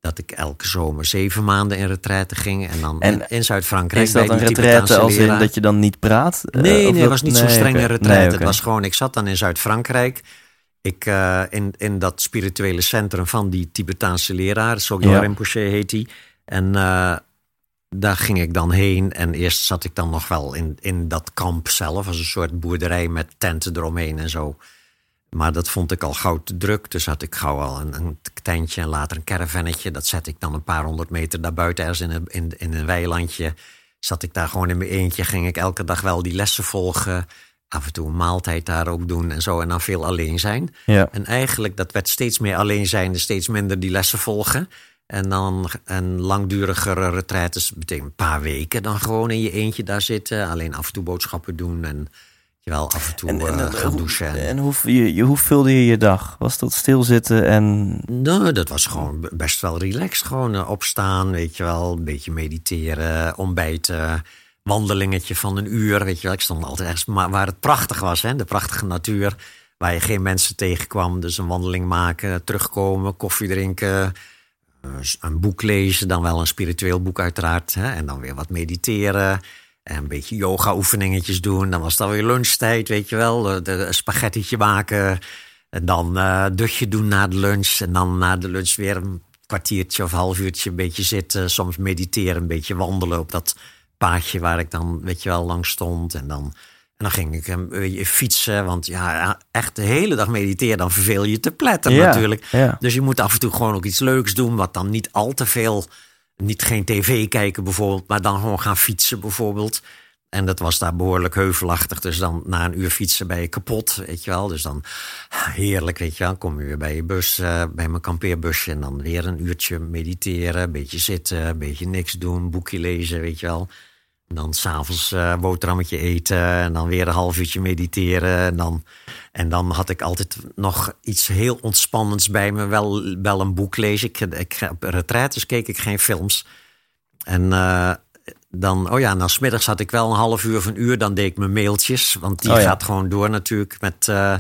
dat ik elke zomer zeven maanden in retraite ging. En dan En in, Zuid-Frankrijk. Is dat bij een retraite als in dat je dan niet praat? Eh, Nee, nee, dat- het was niet zo'n nee, strenge oké. retraite. Nee, Het was gewoon, ik zat dan in Zuid-Frankrijk. Ik, eh, in, in dat spirituele centrum van die Tibetaanse leraar, Sogyal Ja. Rinpoche heet die. En eh, daar ging ik dan heen. En eerst zat ik dan nog wel in, in dat kamp zelf, als een soort boerderij met tenten eromheen en zo. Maar dat vond ik al gauw te druk. Dus had ik gauw al een, een tentje en later een caravannetje. Dat zette ik dan een paar honderd meter daarbuiten, ergens in een, in, in een weilandje. Zat ik daar gewoon in mijn eentje, ging ik elke dag wel die lessen volgen. Af en toe een maaltijd daar ook doen en zo. En dan veel alleen zijn. Ja. En eigenlijk, dat werd steeds meer alleen zijn, steeds minder die lessen volgen. En dan een langdurigere retraites, betekent een paar weken dan gewoon in je eentje daar zitten. Alleen af en toe boodschappen doen en je wel af en toe En, en, eh, gaan hoe- douchen. En, en hoe, je, je, hoe vulde je je dag? Was dat stilzitten en... Nou, dat was gewoon best wel relaxed. Gewoon eh, opstaan, weet je wel. Een beetje mediteren, ontbijten. Wandelingetje van een uur, weet je wel. Ik stond altijd ergens maar waar het prachtig was, hè. De prachtige natuur. Waar je geen mensen tegenkwam. Dus een wandeling maken, terugkomen, koffie drinken. Eh, Een boek lezen, dan wel een spiritueel boek uiteraard. Hè? En dan weer wat mediteren. En een beetje yoga-oefeningetjes doen. Dan was het alweer lunchtijd, weet je wel. De spaghettietje maken. En dan eh dutje doen na de lunch. En dan na de lunch weer een kwartiertje of half uurtje een beetje zitten. Soms mediteren, een beetje wandelen op dat paadje waar ik dan, weet je wel, langs stond. En dan, en dan ging ik een beetje fietsen. Want ja, echt de hele dag mediteren, dan verveel je te pletten Ja, natuurlijk. ja. Dus je moet af en toe gewoon ook iets leuks doen. Wat dan niet al te veel, niet geen tv kijken bijvoorbeeld. Maar dan gewoon gaan fietsen bijvoorbeeld. En dat was daar behoorlijk heuvelachtig. Dus dan na een uur fietsen ben je kapot, weet je wel. Dus dan heerlijk, weet je wel. Kom je weer bij je bus, eh, bij mijn kampeerbusje. En dan weer een uurtje mediteren. Een beetje zitten, een beetje niks doen. Boekje lezen, weet je wel. En dan s'avonds uh, boterhammetje eten. En dan weer een half uurtje mediteren. En dan, en dan had ik altijd nog iets heel ontspannends bij me. Wel, wel een boek lezen. Ik, ik, op retraites keek ik geen films. En uh, dan, oh ja, dan smiddags had ik wel een half uur of een uur. Dan deed ik mijn mailtjes. Want die Oh ja. gaat gewoon door natuurlijk met... Uh,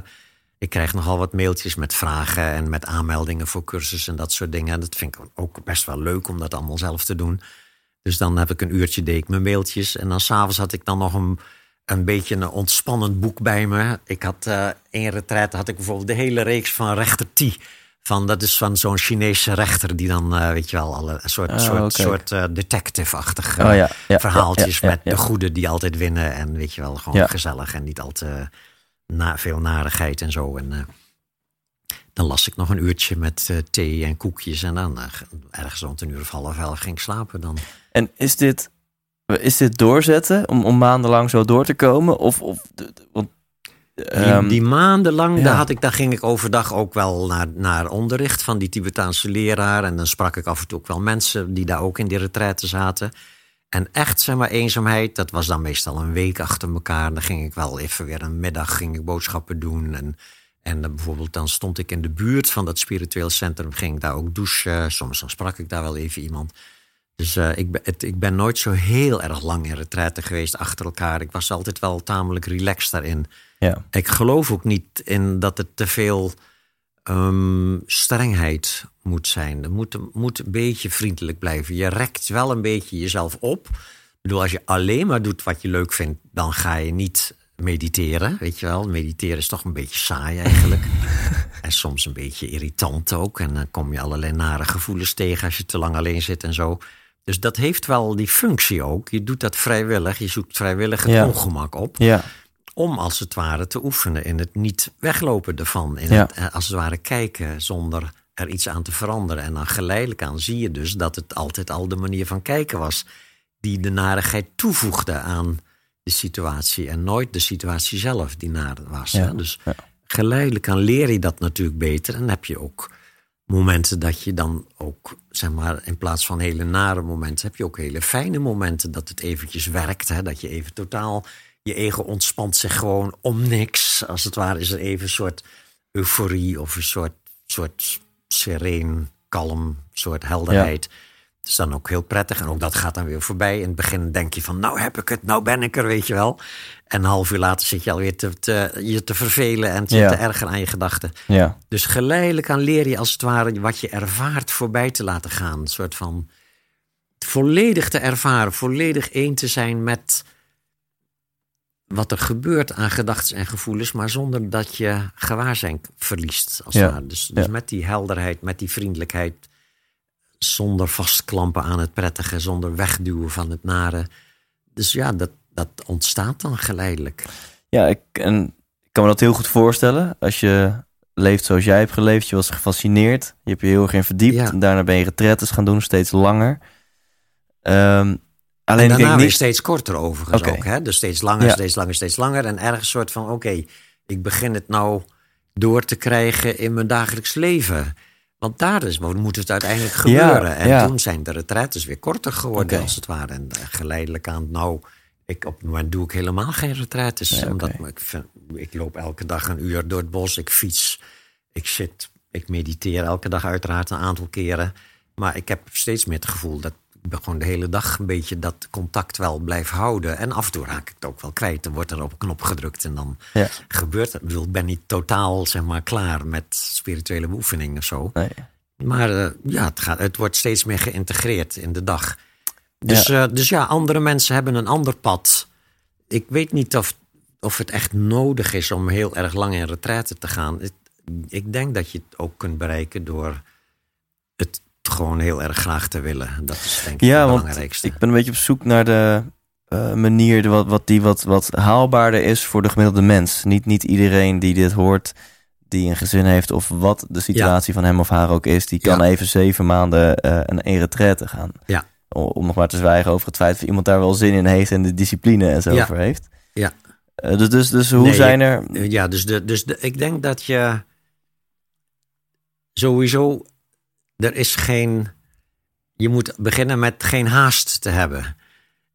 ik krijg nogal wat mailtjes met vragen en met aanmeldingen voor cursussen en dat soort dingen. En dat vind ik ook best wel leuk om dat allemaal zelf te doen. Dus dan heb ik een uurtje, deed ik mijn mailtjes. En dan s'avonds had ik dan nog een, een beetje een ontspannend boek bij me. Ik had uh, in retraite had ik bijvoorbeeld de hele reeks van Rechter T. Van, dat is van zo'n Chinese rechter die dan, uh, weet je wel, alle, een soort, Oh, soort, soort uh, detective-achtig oh, ja, ja, verhaaltjes ja, met de goede die altijd winnen. En weet je wel, gewoon gezellig en niet al te na, veel narigheid en zo. En uh, dan las ik nog een uurtje met thee en koekjes. En dan ergens rond een uur of half elf ging ik slapen dan. En is dit, is dit doorzetten om, om maandenlang zo door te komen? Of, of want, um, die, die, maandenlang, ja. daar, had ik, daar ging ik overdag ook wel naar, naar onderricht van die Tibetaanse leraar. En dan sprak ik af en toe ook wel mensen die daar ook in die retraite zaten. En echt, zeg maar, eenzaamheid, dat was dan meestal een week achter elkaar. Dan ging ik wel even weer een middag ging ik boodschappen doen. En, en dan bijvoorbeeld dan stond ik in de buurt van dat spiritueel centrum, ging ik daar ook douchen. Soms dan sprak ik daar wel even iemand. Dus uh, ik, ben, het, ik ben nooit zo heel erg lang in retraite geweest achter elkaar. Ik was altijd wel tamelijk relaxed daarin. Ja. Ik geloof ook niet in dat het te veel um, strengheid moet zijn. Het moet, moet een beetje vriendelijk blijven. Je rekt wel een beetje jezelf op. Ik bedoel, als je alleen maar doet wat je leuk vindt, dan ga je niet mediteren. Weet je wel, mediteren is toch een beetje saai eigenlijk. en soms een beetje irritant ook. En dan kom je allerlei nare gevoelens tegen als je te lang alleen zit en zo. Dus dat heeft wel die functie ook. Je doet dat vrijwillig. Je zoekt vrijwillig het ja. ongemak op. Ja. Om als het ware te oefenen in het niet weglopen ervan. In Ja. het eh, als het ware kijken zonder er iets aan te veranderen. En dan geleidelijk aan zie je dus dat het altijd al de manier van kijken was. Die de narigheid toevoegde aan de situatie. En nooit de situatie zelf die naar was. Dus geleidelijk aan leer je dat natuurlijk beter. En heb je ook momenten dat je dan ook, zeg maar, in plaats van hele nare momenten, heb je ook hele fijne momenten dat het eventjes werkt. Hè? Dat je even totaal, je ego ontspant zich gewoon om niks. Als het ware is er even een soort euforie of een soort, soort sereen, kalm, soort helderheid. Is dan ook heel prettig. En ook dat gaat dan weer voorbij. In het begin denk je van, nou heb ik het, nou ben ik er, weet je wel. En een half uur later zit je alweer te, te, je te vervelen en te, Ja. te erger aan je gedachten. Ja. Dus geleidelijk aan leer je als het ware wat je ervaart voorbij te laten gaan. Een soort van volledig te ervaren, volledig één te zijn met wat er gebeurt aan gedachten en gevoelens, maar zonder dat je gewaarzijn verliest. Als Ja. Dus, dus met die helderheid, met die vriendelijkheid, zonder vastklampen aan het prettige, zonder wegduwen van het nare. Dus ja, dat, dat ontstaat dan geleidelijk. Ja, ik, en ik kan me dat heel goed voorstellen. Als je leeft zoals jij hebt geleefd, je was gefascineerd. Je hebt je heel erg in verdiept. Ja. En daarna ben je retretes gaan doen, steeds langer. Ehm, alleen en daarna niet... steeds korter overigens ook. Hè? Dus steeds langer, Ja. steeds langer, steeds langer. En ergens soort van, oké, ik begin het nou door te krijgen in mijn dagelijks leven. Want daar is, moet het uiteindelijk gebeuren. en ja. toen zijn de retraites weer korter geworden, als het ware. En eh, geleidelijk aan, nou, ik, op het moment doe ik helemaal geen retraites. Nee, oké. omdat ik, vind- ik loop elke dag een uur door het bos, ik fiets, ik zit, ik mediteer elke dag uiteraard een aantal keren. Maar ik heb steeds meer het gevoel dat gewoon de hele dag een beetje dat contact wel blijf houden. En af en toe raak ik het ook wel kwijt. Dan wordt er op een knop gedrukt en dan Ja. gebeurt het. Ik bedoel, ik ben niet totaal zeg maar, klaar met spirituele beoefening of zo. Nee. Maar eh, ja, het, gaat, het wordt steeds meer geïntegreerd in de dag. Dus ja. dus ja, andere mensen hebben een ander pad. Ik weet niet of, of het echt nodig is om heel erg lang in retraite te gaan. Ik, ik denk dat je het ook kunt bereiken door gewoon heel erg graag te willen. Dat is denk ik Ja, het want belangrijkste. ik ben een beetje op zoek naar de eh, manier de- wat, wat die wat, wat haalbaarder is voor de gemiddelde mens. Niet, niet iedereen die dit hoort, die een gezin heeft of wat de situatie van hem of haar ook is, die kan Ja. even zeven maanden eh een retraite gaan. Ja. Om nog maar te zwijgen over het feit of iemand daar wel zin in heeft en de discipline en zo Ja. voor heeft. Ja. Eh, dus, dus, dus hoe Nee, zijn er... Ja, dus, de, dus de, ik denk dat je sowieso, er is geen, je moet beginnen met geen haast te hebben.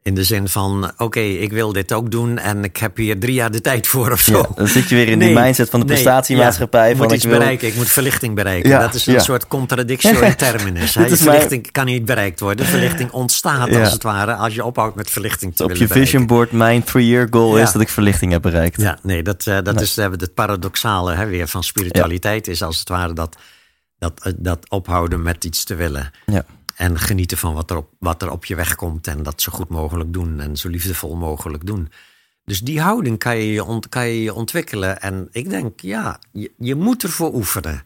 In de zin van, oké, ik wil dit ook doen en ik heb hier drie jaar de tijd voor of zo. Ja, dan zit je weer in die Nee, mindset van de nee, prestatiemaatschappij. ja, ik moet ik iets wil- bereiken, ik moet verlichting bereiken. Ja, dat is een soort contradictio in terminus. mijn- verlichting kan niet bereikt worden. Verlichting ontstaat als het ware als je ophoudt met verlichting te Op willen je vision bereiken. board, mijn three-year goal is dat ik verlichting heb bereikt. Ja, nee, dat, eh, dat Nee. is eh, het paradoxale hè, weer van spiritualiteit. Is als het ware dat, dat, eh, dat ophouden met iets te willen. Ja. En genieten van wat er, op, wat er op je weg komt. En dat zo goed mogelijk doen. En zo liefdevol mogelijk doen. Dus die houding kan je ont- kan je je ontwikkelen. En ik denk, ja, je, je moet ervoor oefenen.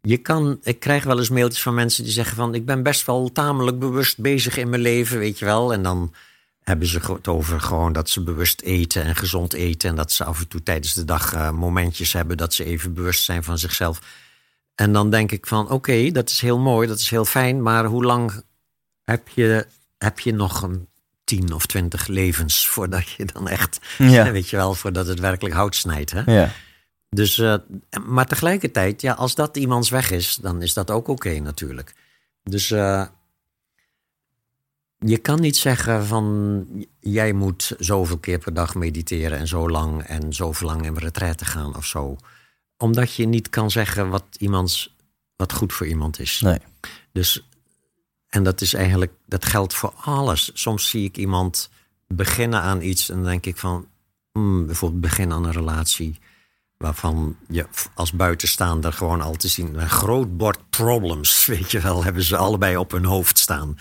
Je kan, ik krijg wel eens mailtjes van mensen die zeggen van... ik ben best wel tamelijk bewust bezig in mijn leven, weet je wel. En dan hebben ze het over gewoon dat ze bewust eten en gezond eten. En dat ze af en toe tijdens de dag eh, momentjes hebben... dat ze even bewust zijn van zichzelf. En dan denk ik van, oké, dat is heel mooi, dat is heel fijn... maar hoe lang heb je, heb je nog een tien of twintig levens... voordat je dan echt, Ja. weet je wel, voordat het werkelijk hout snijdt, hè? Ja. Dus, eh, maar tegelijkertijd, ja, als dat iemands weg is, dan is dat ook oké natuurlijk. Dus eh, je kan niet zeggen van jij moet zoveel keer per dag mediteren en zo lang en zoveel lang in retraite gaan of zo. Omdat je niet kan zeggen wat iemands wat goed voor iemand is. Nee. Dus, en dat is eigenlijk, dat geldt voor alles. Soms zie ik iemand beginnen aan iets en dan denk ik van, hmm, bijvoorbeeld begin aan een relatie waarvan je als buitenstaander gewoon al te zien een groot bord problems, weet je wel, hebben ze allebei op hun hoofd staan.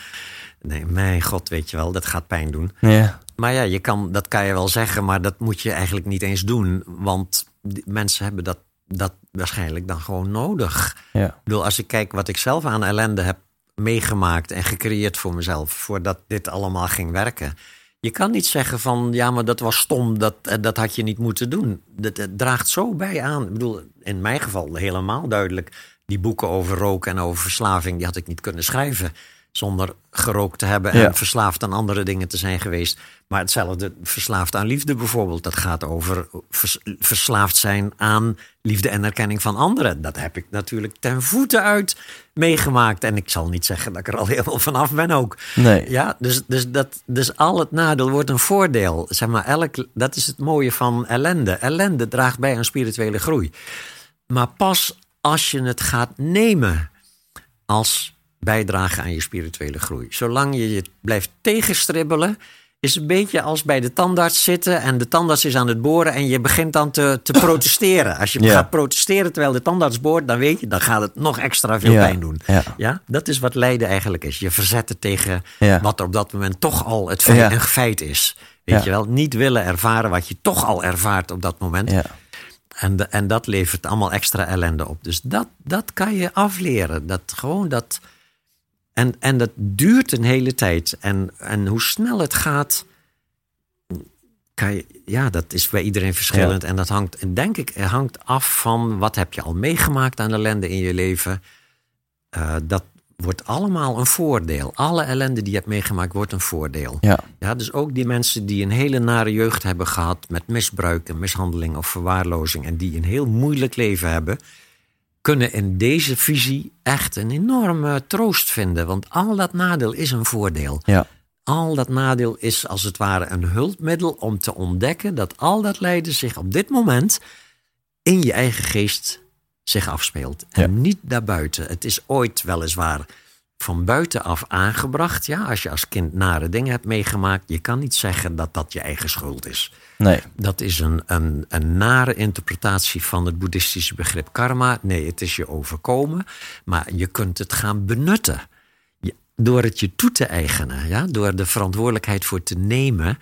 Nee, mijn god, weet je wel, dat gaat pijn doen. Ja. Maar ja, je kan, dat kan je wel zeggen, maar dat moet je eigenlijk niet eens doen. Want mensen hebben dat, dat waarschijnlijk dan gewoon nodig. Ja. Ik bedoel, als ik kijk wat ik zelf aan ellende heb meegemaakt en gecreëerd voor mezelf, voordat dit allemaal ging werken. Je kan niet zeggen van, ja, maar dat was stom, dat, eh, dat had je niet moeten doen. Dat, het draagt zo bij aan. Ik bedoel, in mijn geval helemaal duidelijk. Die boeken over roken en over verslaving, die had ik niet kunnen schrijven zonder gerookt te hebben en Ja. verslaafd aan andere dingen te zijn geweest. Maar hetzelfde, verslaafd aan liefde bijvoorbeeld, dat gaat over vers- verslaafd zijn aan liefde en erkenning van anderen. Dat heb ik natuurlijk ten voeten uit meegemaakt. En ik zal niet zeggen dat ik er al helemaal vanaf ben ook. Nee. Ja, dus, dus, dat, dus al het nadeel wordt een voordeel. Zeg maar, elk, dat is het mooie van ellende. Ellende draagt bij aan spirituele groei. Maar pas als je het gaat nemen als bijdragen aan je spirituele groei. Zolang je je blijft tegenstribbelen, is een beetje als bij de tandarts zitten en de tandarts is aan het boren en je begint dan te, te protesteren. Als je gaat protesteren terwijl de tandarts boort, dan weet je, dan gaat het nog extra veel pijn doen. Ja. Ja, dat is wat lijden eigenlijk is. Je verzetten tegen wat er op dat moment toch al het feit, een feit is. Weet je wel, niet willen ervaren wat je toch al ervaart op dat moment. Ja. En, de- en dat levert allemaal extra ellende op. Dus dat, dat kan je afleren. Dat gewoon dat. En, en dat duurt een hele tijd. En, en hoe snel het gaat. Kan je, ja, dat is bij iedereen verschillend. En dat hangt, en denk ik, hangt af van wat heb je al meegemaakt aan ellende in je leven. Eh, dat wordt allemaal een voordeel. Alle ellende die je hebt meegemaakt wordt een voordeel. Ja. Ja, dus ook die mensen die een hele nare jeugd hebben gehad met misbruik en mishandeling of verwaarlozing en die een heel moeilijk leven hebben, kunnen in deze visie echt een enorme troost vinden. Want al dat nadeel is een voordeel. Ja. Al dat nadeel is als het ware een hulpmiddel om te ontdekken dat al dat lijden zich op dit moment in je eigen geest zich afspeelt. En Ja. niet daarbuiten. Het is ooit weliswaar van buitenaf aangebracht. Ja, als je als kind nare dingen hebt meegemaakt, je kan niet zeggen dat dat je eigen schuld is. Nee. Dat is een, een, een nare interpretatie van het boeddhistische begrip karma. Nee, het is je overkomen, maar je kunt het gaan benutten. Je- door het je toe te eigenen, ja? door de verantwoordelijkheid voor te nemen.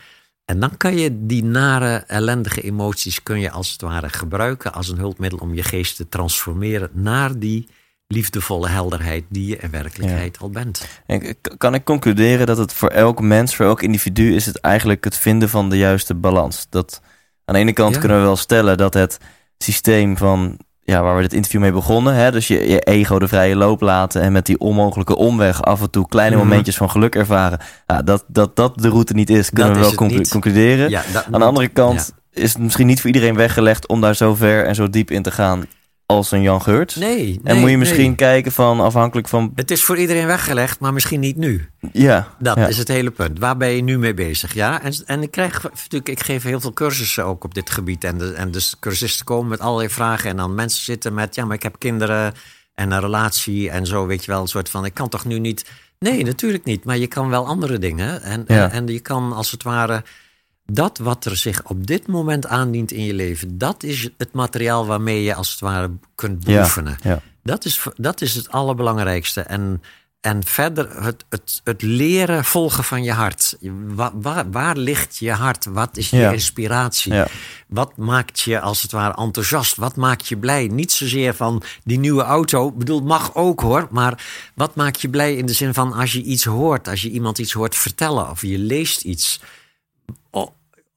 En dan kan je die nare, ellendige emoties kun je als het ware gebruiken als een hulpmiddel om je geest te transformeren naar die liefdevolle helderheid die je in werkelijkheid al bent. En kan ik concluderen dat het voor elk mens, voor elk individu, is het eigenlijk het vinden van de juiste balans? Dat aan de ene kant Ja. kunnen we wel stellen dat het systeem van, ja, waar we dit interview mee begonnen, hè, dus je, je ego de vrije loop laten en met die onmogelijke omweg af en toe kleine Mhm. momentjes van geluk ervaren, ja, dat, dat dat de route niet is, kunnen Dat we wel conclu- niet. concluderen. Ja, dat- Aan de andere kant is het misschien niet voor iedereen weggelegd om daar zo ver en zo diep in te gaan als een Jan Geurts. Nee, en nee, moet je misschien nee. kijken van afhankelijk van, Het is voor iedereen weggelegd, maar misschien niet nu. ja. Dat ja. is het hele punt. Waar ben je nu mee bezig? Ja? En, en ik krijg natuurlijk, ik geef heel veel cursussen ook op dit gebied. En, de, en dus cursisten komen met allerlei vragen. En dan mensen zitten met, ja, maar ik heb kinderen en een relatie en zo, weet je wel. Een soort van, ik kan toch nu niet. Nee, natuurlijk niet. Maar je kan wel andere dingen. En, Ja. en, en je kan als het ware. Dat wat er zich op dit moment aandient in je leven, dat is het materiaal waarmee je als het ware kunt beoefenen. ja. Dat is, dat is het allerbelangrijkste. En, en verder het, het, het leren volgen van je hart. Waar, waar, waar ligt je hart? Wat is je Ja. inspiratie? Wat maakt je als het ware enthousiast? Wat maakt je blij? Niet zozeer van die nieuwe auto. Ik bedoel, mag ook hoor. Maar wat maakt je blij in de zin van als je iets hoort, als je iemand iets hoort vertellen of je leest iets.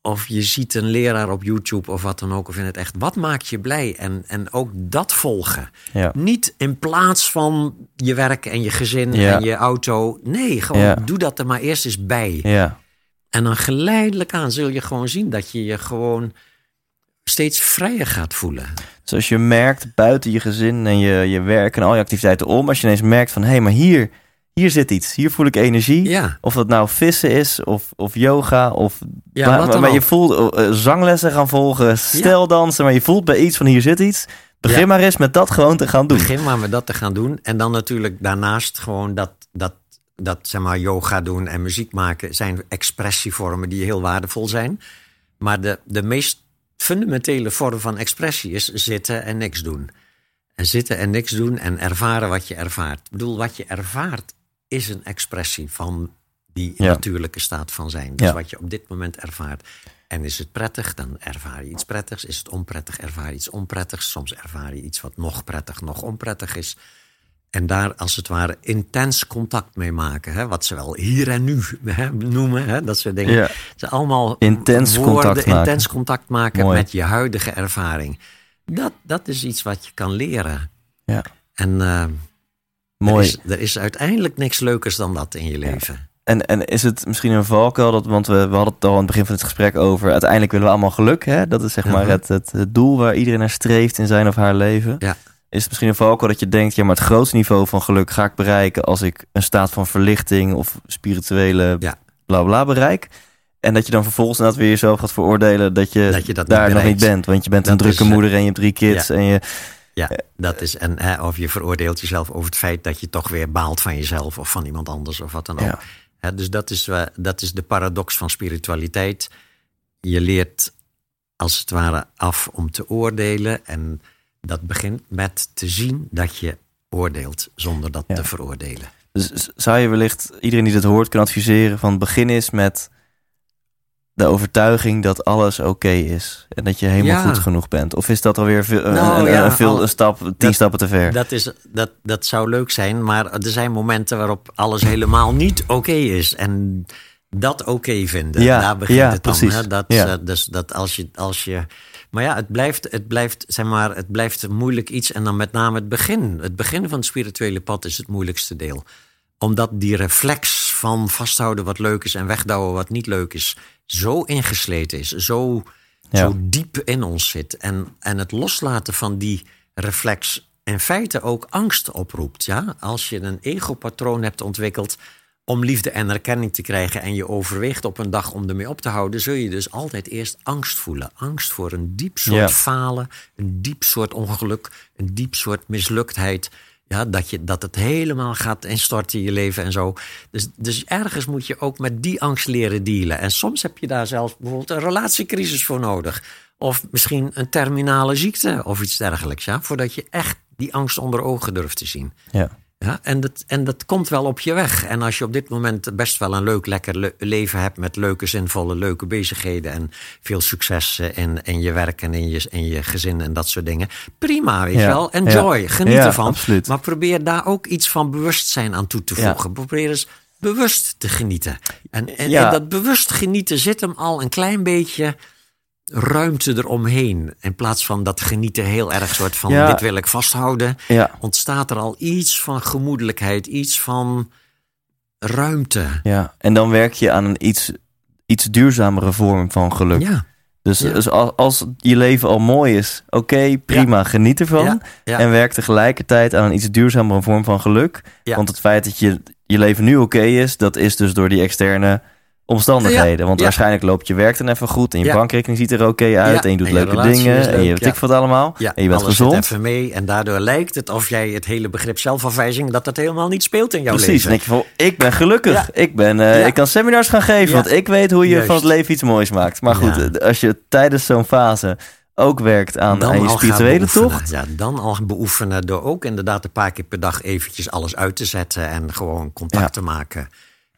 Of je ziet een leraar op YouTube of wat dan ook, of in het echt. Wat maakt je blij? En, en ook dat volgen. Ja. Niet in plaats van je werk en je gezin Ja. en je auto. Nee, gewoon Ja. doe dat er maar eerst eens bij. Ja. En dan geleidelijk aan zul je gewoon zien dat je je gewoon steeds vrijer gaat voelen. Dus als je merkt buiten je gezin en je, je werk en al je activiteiten om, als je ineens merkt van hé, hey, maar hier, hier zit iets, hier voel ik energie. Ja, Of dat nou vissen is, of, of yoga, of Ja, maar, maar je voelt eh, zanglessen gaan volgen, steldansen, maar je voelt bij iets van hier zit iets. Begin Ja. maar eens met dat gewoon te gaan doen. begin maar met dat te gaan doen. En dan natuurlijk daarnaast gewoon dat, dat, dat zeg maar, yoga doen en muziek maken... zijn expressievormen die heel waardevol zijn. Maar de, de meest fundamentele vorm van expressie is zitten en niks doen. En zitten en niks doen en ervaren wat je ervaart. Ik bedoel, wat je ervaart is een expressie van die Ja. natuurlijke staat van zijn. Dus Ja. wat je op dit moment ervaart. En is het prettig, dan ervaar je iets prettigs. Is het onprettig, ervaar je iets onprettigs. Soms ervaar je iets wat nog prettig, nog onprettig is. En daar als het ware intens contact mee maken. Hè? Wat ze wel hier en nu hè, noemen. Hè? Dat soort dingen. Ja. Zijn allemaal Intens woorden, contact maken. intens contact maken Mooi. met je huidige ervaring. Dat, dat is iets wat je kan leren. Ja. En eh, Mooi. Er, is, er is uiteindelijk niks leukers dan dat in je leven. En, en is het misschien een valkuil, dat, want we, we hadden het al aan het begin van het gesprek over, uiteindelijk willen we allemaal geluk, hè? dat is zeg maar Mhm. het, het, het doel waar iedereen naar streeft in zijn of haar leven. Ja. Is het misschien een valkuil dat je denkt, ja maar het grootste niveau van geluk ga ik bereiken als ik een staat van verlichting of spirituele Ja. bla bla bereik. En dat je dan vervolgens inderdaad weer jezelf gaat veroordelen dat je, Dat je dat niet daar nog niet bent. Want je bent een Dat drukke moeder en je hebt drie kids en je... Ja, dat is, en hè, of je veroordeelt jezelf over het feit dat je toch weer baalt van jezelf of van iemand anders of wat dan ook. Ja. Hè, dus dat is, eh, dat is de paradox van spiritualiteit. Je leert als het ware af om te oordelen. En dat begint met te zien dat je oordeelt zonder dat Ja. te veroordelen. Dus zou je wellicht iedereen die dit hoort kunnen adviseren van begin eens met de overtuiging dat alles oké is en dat je helemaal Ja. goed genoeg bent? Of is dat alweer veel, een- Nou, een, ja, een, veel, al- een stap, tien dat- stappen te ver? Dat, is, dat, dat zou leuk zijn, maar er zijn momenten waarop alles helemaal niet oké is. En dat oké vinden, Ja, daar begint het dan. precies. Hè? Dat, eh, dus dat als je, als je. Maar ja, het blijft, het, blijft, zeg maar, het blijft een moeilijk iets. En dan met name het begin. Het begin van het spirituele pad is het moeilijkste deel. Omdat die reflex van vasthouden wat leuk is en wegdouwen wat niet leuk is, zo ingesleten is. Zo, Ja. zo diep in ons zit. En, en het loslaten van die reflex in feite ook angst oproept. Ja? Als je een egopatroon hebt ontwikkeld om liefde en erkenning te krijgen en je overweegt op een dag om ermee op te houden, zul je dus altijd eerst angst voelen. Angst voor een diep soort falen, een diep soort ongeluk, een diep soort misluktheid. Ja, dat, je, dat het helemaal gaat instorten in je leven en zo. Dus, dus ergens moet je ook met die angst leren dealen. En soms heb je daar zelfs bijvoorbeeld een relatiecrisis voor nodig. Of misschien een terminale ziekte of iets dergelijks. Ja? Voordat je echt die angst onder ogen durft te zien. Ja. Ja, en, dat, en dat komt wel op je weg. En als je op dit moment best wel een leuk, lekker le- leven hebt met leuke, zinvolle, leuke bezigheden en veel succes eh, in, in je werk en in je, in je gezin en dat soort dingen. Prima, weet Ja, je wel. Enjoy, ja. geniet ervan. absoluut. Maar probeer daar ook iets van bewustzijn aan toe te voegen. Probeer eens bewust te genieten. En, en dat bewust genieten zit hem al een klein beetje ruimte eromheen. In plaats van dat genieten heel erg soort van Ja. dit wil ik vasthouden Ja. ontstaat er al iets van gemoedelijkheid, iets van ruimte. ja, en dan werk je aan een iets, iets duurzamere vorm van geluk. Ja, Dus, Ja. dus als, als je leven al mooi is, oké, prima, geniet ervan. Ja. En werk tegelijkertijd aan een iets duurzamere vorm van geluk. Ja. Want het feit dat je, je leven nu oké is, dat is dus door die externe omstandigheden. Want Ja. waarschijnlijk loopt je werk dan even goed en je Ja. bankrekening ziet er oké uit en je doet En leuke dingen en je weet ik wat allemaal. ja en je bent alles gezond. even mee. En daardoor lijkt het of jij het hele begrip zelfafwijzing... dat dat helemaal niet speelt in jouw Precies, leven. denk je van, ik ben gelukkig. Ik, ben, eh, ik kan seminars gaan geven, want ik weet hoe je Juist. van het leven iets moois maakt. Maar goed, eh, als je tijdens zo'n fase ook werkt aan, aan je spirituele tocht. Ja, dan al beoefenen door ook inderdaad een paar keer per dag eventjes alles uit te zetten en gewoon contact te maken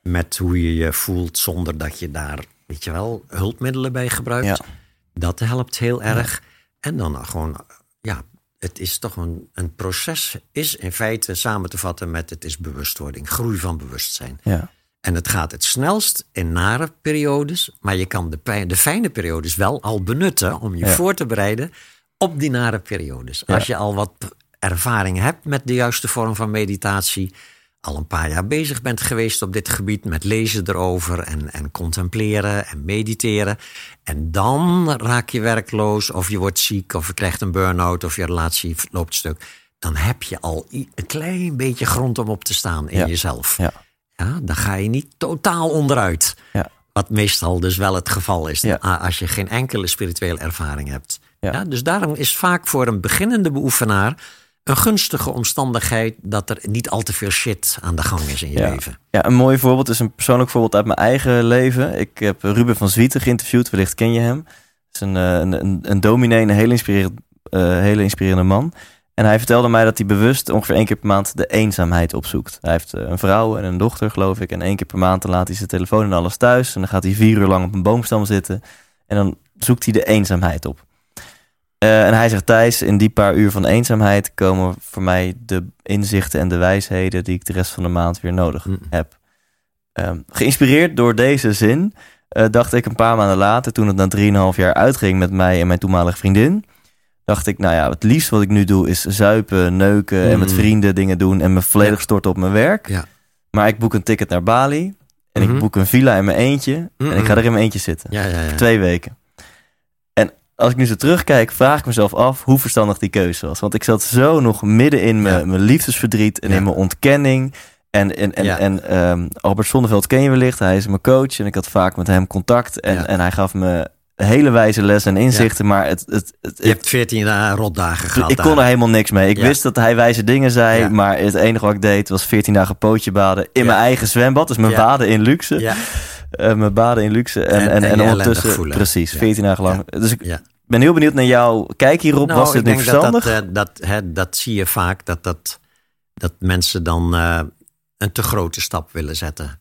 met hoe je je voelt zonder dat je daar, weet je wel, hulpmiddelen bij gebruikt. Ja. Dat helpt heel erg. En dan gewoon, ja, het is toch een, een proces, is in feite samen te vatten met het is bewustwording, groei van bewustzijn. Ja. En het gaat het snelst in nare periodes, maar je kan de, pijn- de fijne periodes wel al benutten om je Ja. voor te bereiden op die nare periodes. Ja. Als je al wat ervaring hebt met de juiste vorm van meditatie, al een paar jaar bezig bent geweest op dit gebied met lezen erover en, en contempleren en mediteren. En dan raak je werkloos of je wordt ziek of je krijgt een burn-out of je relatie loopt stuk. Dan heb je al een klein beetje grond om op te staan in Ja. jezelf. Ja. Ja, dan ga je niet totaal onderuit. Ja. Wat meestal dus wel het geval is als je geen enkele spirituele ervaring hebt. Ja. Ja. dus daarom is vaak voor een beginnende beoefenaar een gunstige omstandigheid dat er niet al te veel shit aan de gang is in je Ja. leven. Ja, een mooi voorbeeld is een persoonlijk voorbeeld uit mijn eigen leven. Ik heb Ruben van Zwieten geïnterviewd, wellicht ken je hem. Het is een, eh, een, een, een dominee, een hele inspirerende, eh, hele inspirerende man. En hij vertelde mij dat hij bewust ongeveer één keer per maand de eenzaamheid opzoekt. Hij heeft eh, een vrouw en een dochter, geloof ik. En één keer per maand dan laat hij zijn telefoon en alles thuis. En dan gaat hij vier uur lang op een boomstam zitten. En dan zoekt hij de eenzaamheid op. Eh, en hij zegt, Thijs, in die paar uur van eenzaamheid komen voor mij de inzichten en de wijsheden die ik de rest van de maand weer nodig Mm. heb. Ehm, geïnspireerd door deze zin eh, dacht ik een paar maanden later, toen het na 3,5 jaar uitging met mij en mijn toenmalige vriendin, dacht ik, nou ja, het liefst wat ik nu doe is zuipen, neuken en met Mm. vrienden dingen doen en me volledig storten op mijn werk. Ja. Maar ik boek een ticket naar Bali en ik Mhm. boek een villa in mijn eentje en ik ga er in mijn eentje zitten. Ja, ja, ja. Twee weken. Als ik nu zo terugkijk, vraag ik mezelf af hoe verstandig die keuze was. Want ik zat zo nog midden in mijn, Ja. mijn liefdesverdriet en Ja. in mijn ontkenning. En, en, en, Ja. en ehm, Albert Zonneveld ken je wellicht, hij is mijn coach en ik had vaak met hem contact. En, en hij gaf me hele wijze lessen en inzichten, maar het, het, het, Je hebt 14 dagen rotdagen gehad. ik kon er helemaal niks mee. Ik wist dat hij wijze dingen zei, maar het enige wat ik deed was 14 dagen pootje baden in mijn eigen zwembad. Dus mijn baden in luxe. Ja, Eh, mijn baden in luxe. En, En- en, ondertussen, voelen. precies, Ja. 14 dagen lang. Dus ik ja. ben heel benieuwd naar jouw kijk hierop. Nou, was dit nu verstandig? Dat, dat, eh, dat, hè, dat zie je vaak, dat, dat, dat mensen dan eh, een te grote stap willen zetten.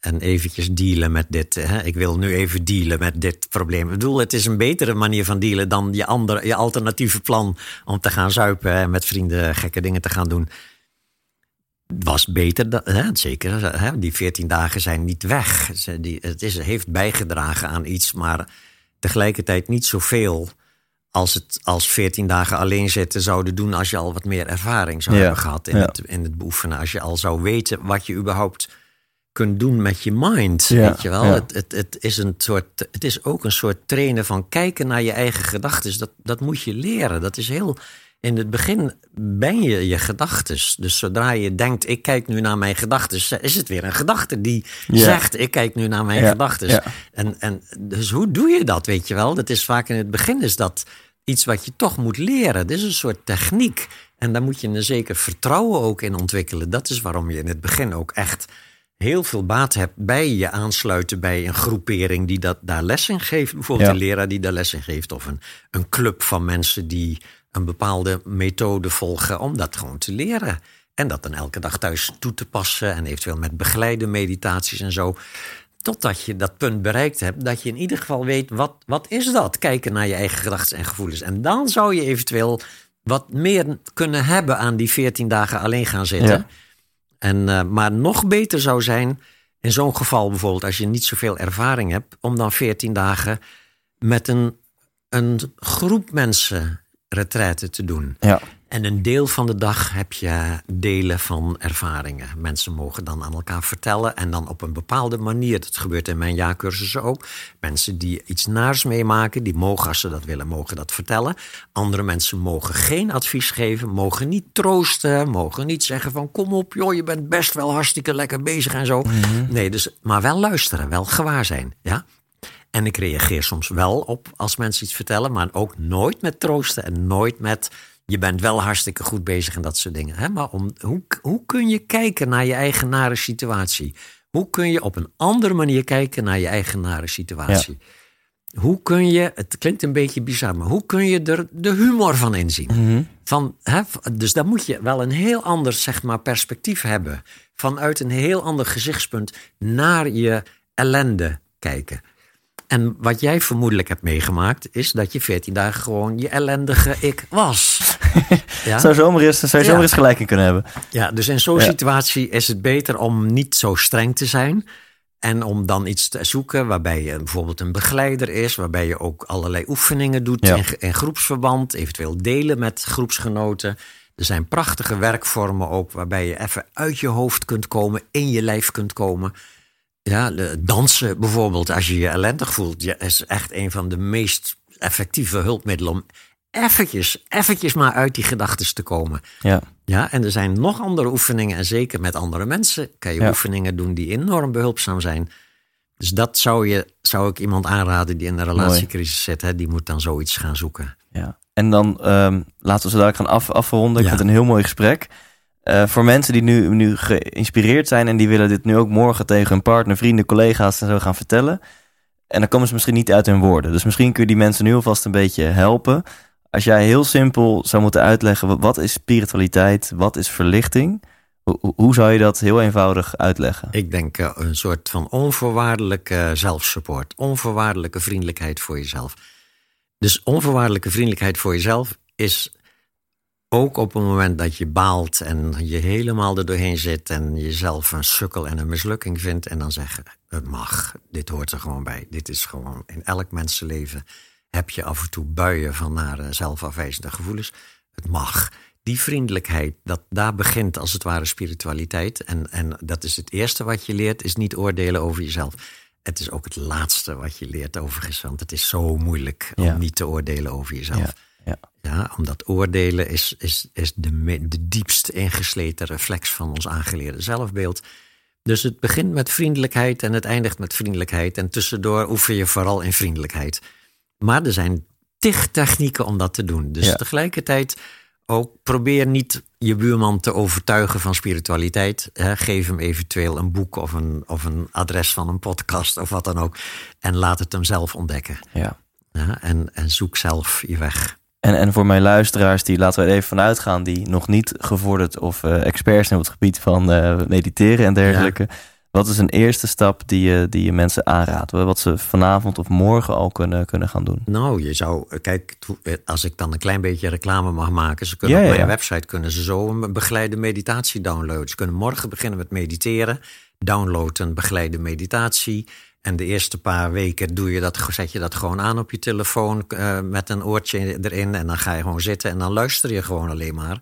En eventjes dealen met dit. Hè. Ik wil nu even dealen met dit probleem. Ik bedoel, het is een betere manier van dealen dan je, andere, je alternatieve plan om te gaan zuipen en met vrienden gekke dingen te gaan doen. Was beter, dan, hè, zeker. Hè, die 14 dagen zijn niet weg. Ze- Die, het is, heeft bijgedragen aan iets, maar tegelijkertijd niet zoveel als het als 14 dagen alleen zitten zouden doen als je al wat meer ervaring zou Ja, hebben gehad in, ja. het, in het beoefenen. Als je al zou weten wat je überhaupt kunt doen met je mind. Ja, weet je wel? Het, het, het, is een soort, het is ook een soort trainen van kijken naar je eigen gedachten. Dat, dat moet je leren. Dat is heel. In het begin ben je je gedachten. Dus zodra je denkt, ik kijk nu naar mijn gedachten, is het weer een gedachte die zegt, ik kijk nu naar mijn Ja, gedachten. En, en dus hoe doe je dat, weet je wel? Dat is vaak in het begin is dat iets wat je toch moet leren. Dit is een soort techniek. En daar moet je een zeker vertrouwen ook in ontwikkelen. Dat is waarom je in het begin ook echt heel veel baat hebt bij je aansluiten bij een groepering die dat, daar les in geeft. Bijvoorbeeld Ja. een leraar die daar les in geeft. Of een, een club van mensen die een bepaalde methode volgen om dat gewoon te leren. En dat dan elke dag thuis toe te passen. En eventueel met begeleide meditaties en zo. Totdat je dat punt bereikt hebt, dat je in ieder geval weet, wat, wat is dat? Kijken naar je eigen gedachten en gevoelens. En dan zou je eventueel wat meer kunnen hebben aan die 14 dagen alleen gaan zitten. Ja. En, eh, maar nog beter zou zijn, in zo'n geval bijvoorbeeld, als je niet zoveel ervaring hebt, om dan 14 dagen met een, een groep mensen retraite te doen. Ja. En een deel van de dag heb je delen van ervaringen. Mensen mogen dan aan elkaar vertellen en dan op een bepaalde manier. Dat gebeurt in mijn jaarcursussen ook. Mensen die iets naars meemaken, die mogen als ze dat willen, mogen dat vertellen. Andere mensen mogen geen advies geven, mogen niet troosten, mogen niet zeggen van kom op joh, je bent best wel hartstikke lekker bezig en zo. Nee, dus, maar wel luisteren, wel gewaar zijn. Ja? En ik reageer soms wel op als mensen iets vertellen, maar ook nooit met troosten en nooit met je bent wel hartstikke goed bezig en dat soort dingen. Hè? Maar om, hoe, hoe kun je kijken naar je eigen nare situatie? Hoe kun je op een andere manier kijken naar je eigen nare situatie? Hoe kun je, het klinkt een beetje bizar, maar hoe kun je er de humor van inzien? Van, hè, dus dan moet je wel een heel ander zeg maar, perspectief hebben. Vanuit een heel ander gezichtspunt naar je ellende kijken. En wat jij vermoedelijk hebt meegemaakt, is dat je 14 dagen gewoon je ellendige ik was. Ja? Zou zomaar eens, zou zomaar eens gelijk in kunnen hebben. Ja, dus in zo'n Ja. situatie is het beter om niet zo streng te zijn. En om dan iets te zoeken waarbij je bijvoorbeeld een begeleider is, waarbij je ook allerlei oefeningen doet Ja. in, in groepsverband, eventueel delen met groepsgenoten. Er zijn prachtige werkvormen ook waarbij je even uit je hoofd kunt komen, in je lijf kunt komen. Ja, dansen bijvoorbeeld, als je je ellendig voelt, ja, is echt een van de meest effectieve hulpmiddelen om eventjes, eventjes maar uit die gedachten te komen. Ja. Ja, en er zijn nog andere oefeningen. En zeker met andere mensen kan je Ja. oefeningen doen die enorm behulpzaam zijn. Dus dat zou, je, zou ik iemand aanraden die in een relatiecrisis zit. Hè, die moet dan zoiets gaan zoeken. Ja. En dan ehm, laten we zo dadelijk gaan af, afronden. Ik Ja. vind het een heel mooi gesprek. Eh, voor mensen die nu, nu geïnspireerd zijn en die willen dit nu ook morgen tegen hun partner, vrienden, collega's en zo gaan vertellen. En dan komen ze misschien niet uit hun woorden. Dus misschien kun je die mensen nu alvast een beetje helpen. Als jij heel simpel zou moeten uitleggen, wat- is spiritualiteit, wat is verlichting? Hoe zou je dat heel eenvoudig uitleggen? Ik denk eh, een soort van onvoorwaardelijke zelfsupport. Onvoorwaardelijke vriendelijkheid voor jezelf. Dus onvoorwaardelijke vriendelijkheid voor jezelf is ook op het moment dat je baalt en je helemaal er doorheen zit en jezelf een sukkel en een mislukking vindt en dan zeggen, het mag, dit hoort er gewoon bij. Dit is gewoon in elk mensenleven heb je af en toe buien van nare zelfafwijzende gevoelens. Het mag. Die vriendelijkheid, dat, daar begint als het ware spiritualiteit. En, en dat is het eerste wat je leert, is niet oordelen over jezelf. Het is ook het laatste wat je leert overigens, want het is zo moeilijk om Ja. niet te oordelen over jezelf. Ja, ja. Ja, omdat oordelen is, is, is de, me- de diepst ingesleten reflex van ons aangeleerde zelfbeeld. Dus het begint met vriendelijkheid en het eindigt met vriendelijkheid. En tussendoor oefen je vooral in vriendelijkheid. Maar er zijn tig technieken om dat te doen. Dus Ja. tegelijkertijd ook probeer niet je buurman te overtuigen van spiritualiteit. Hè. Geef hem eventueel een boek of een, of een adres van een podcast of wat dan ook. En laat het hem zelf ontdekken. Ja. Ja, en, en zoek zelf je weg. En, en voor mijn luisteraars, die laten we er even vanuit gaan, die nog niet gevorderd of eh, experts zijn op het gebied van eh, mediteren en dergelijke. Wat is een eerste stap die je, die je mensen aanraadt? Wat ze vanavond of morgen al kunnen, kunnen gaan doen? Nou, je zou, kijk, to- als ik dan een klein beetje reclame mag maken. Ze kunnen Ja, op mijn ja. website kunnen ze zo een begeleide meditatie downloaden. Ze kunnen morgen beginnen met mediteren. Download een begeleide meditatie. En de eerste paar weken doe je dat, zet je dat gewoon aan op je telefoon eh, met een oortje erin. En dan ga je gewoon zitten en dan luister je gewoon alleen maar.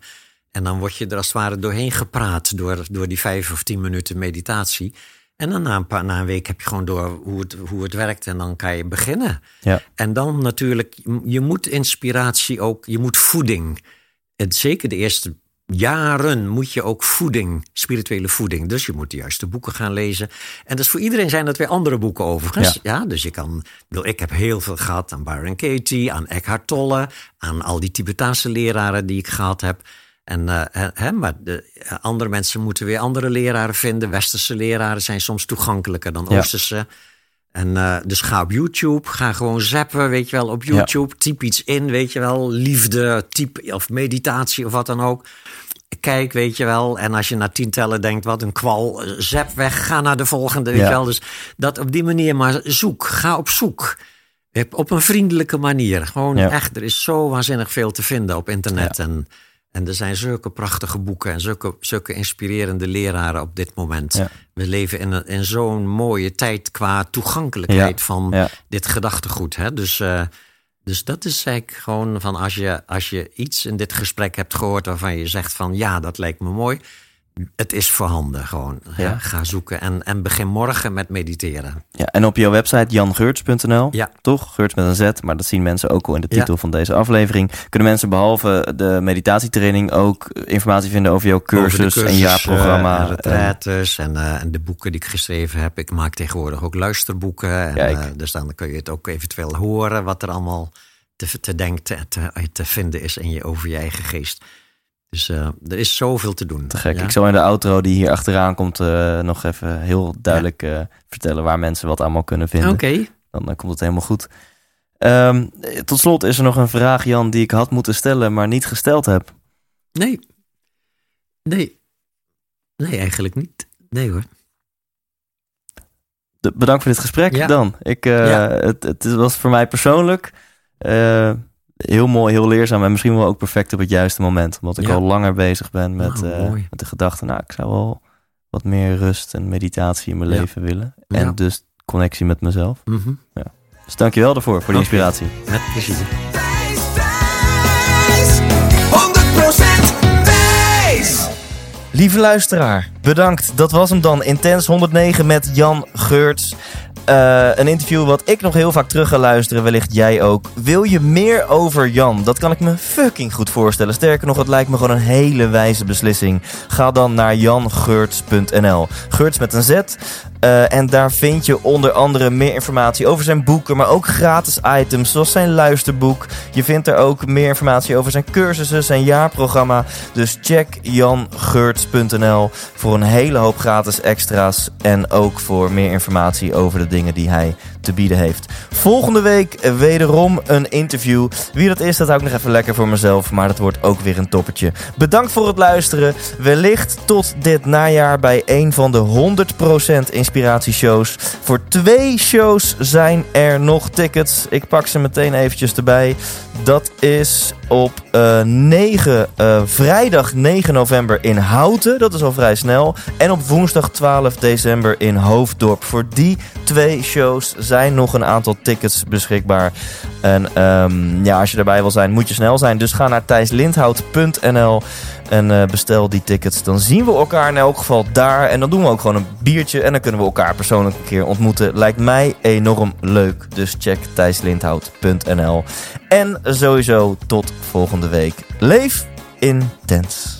En dan word je er als het ware doorheen gepraat door, door die vijf of tien minuten meditatie. En dan na een, paar, na een week heb je gewoon door hoe het, hoe het werkt en dan kan je beginnen. Ja. En dan natuurlijk, je moet inspiratie ook, je moet voeding. Het, zeker de eerste jaren moet je ook voeding, spirituele voeding. Dus je moet de juiste boeken gaan lezen. En dus voor iedereen zijn dat weer andere boeken overigens. Ja. dus je kan, ik heb heel veel gehad aan Byron Katie, aan Eckhart Tolle, aan al die Tibetaanse leraren die ik gehad heb. En, eh, hè, maar de, eh, andere mensen moeten weer andere leraren vinden. Westerse leraren zijn soms toegankelijker dan Ja. En eh, dus ga op YouTube, ga gewoon zappen, weet je wel, op YouTube. Typ iets in, weet je wel, liefde, typ of meditatie of wat dan ook. Kijk, weet je wel. En als je na tien tellen denkt, wat een kwal, zap weg, ga naar de volgende, weet Ja. je wel. Dus dat op die manier, maar zoek, ga op zoek. Op een vriendelijke manier. Gewoon Ja. echt, er is zo waanzinnig veel te vinden op internet. En, en er zijn zulke prachtige boeken en zulke, zulke inspirerende leraren op dit moment. Ja. We leven in, een- in zo'n mooie tijd qua toegankelijkheid Ja. van Ja. dit gedachtegoed. Hè? Dus, eh, dus dat is eigenlijk gewoon van als je, als je iets in dit gesprek hebt gehoord waarvan je zegt van ja, dat lijkt me mooi. Het is voorhanden gewoon. Ja. Ga zoeken en, en begin morgen met mediteren. Ja, en op jouw website jangeurts.nl, Ja. toch? Geurts met een Z, maar dat zien mensen ook al in de Ja. titel van deze aflevering. Kunnen mensen behalve de meditatietraining ook informatie vinden over jouw cursus, Over en jaarprogramma? En retraites en, eh, en de boeken die ik geschreven heb. Ik maak tegenwoordig ook luisterboeken. En, eh, dus dan kun je het ook eventueel horen wat er allemaal te, te denken en te, te vinden is in je, over je eigen geest. Dus eh, er is zoveel te doen. Te gek. Ja? Ik zal in de outro die hier achteraan komt eh, nog even heel duidelijk eh, vertellen waar mensen wat allemaal kunnen vinden. Oké. Dan komt het helemaal goed. Ehm, eh, tot slot is er nog een vraag, Jan, die ik had moeten stellen, maar niet gesteld heb. Nee. Nee. Nee, eigenlijk niet. Nee hoor. De- bedankt voor dit gesprek Ja. dan. Ik, Ja. het, het was voor mij persoonlijk heel mooi, heel leerzaam en misschien wel ook perfect op het juiste moment. Omdat ik Ja. al langer bezig ben met, Nou, eh, met de gedachte, nou, ik zou wel wat meer rust en meditatie in mijn Ja. leven willen. Ja. En dus connectie met mezelf. Mhm. Dus dankjewel daarvoor, voor de Oké. inspiratie. Met plezier. Wijs, wijs, 100% wijs. Lieve luisteraar, bedankt. Dat was hem dan. Intens 109 met Jan Geurts. Eh, een interview wat ik nog heel vaak terug ga luisteren. Wellicht jij ook. Wil je meer over Jan? Dat kan ik me fucking goed voorstellen. Sterker nog, het lijkt me gewoon een hele wijze beslissing. Ga dan naar jangeurts.nl. Geurts met een Z. Eh, en daar vind je onder andere meer informatie over zijn boeken, maar ook gratis items zoals zijn luisterboek. Je vindt er ook meer informatie over zijn cursussen, zijn jaarprogramma. Dus check jangeurts.nl voor een hele hoop gratis extra's en ook voor meer informatie over de dingen die hij te bieden heeft. Volgende week wederom een interview. Wie dat is, dat hou ik nog even lekker voor mezelf, maar dat wordt ook weer een toppertje. Bedankt voor het luisteren. Wellicht tot dit najaar bij een van de 100% inspiratieshows. Voor twee shows zijn er nog tickets. Ik pak ze meteen eventjes erbij. Dat is op eh, 9, eh, vrijdag 9 november in Houten. Dat is al vrij snel. En op woensdag 12 december in Hoofddorp. Voor die twee shows zijn nog een aantal tickets beschikbaar. En ehm, ja, als je erbij wil zijn, moet je snel zijn. Dus ga naar thijslindhout.nl en eh, bestel die tickets. Dan zien we elkaar in elk geval daar. En dan doen we ook gewoon een biertje. En dan kunnen we elkaar persoonlijk een keer ontmoeten. Lijkt mij enorm leuk. Dus check thijslindhout.nl. En sowieso tot volgende week. Leef intens.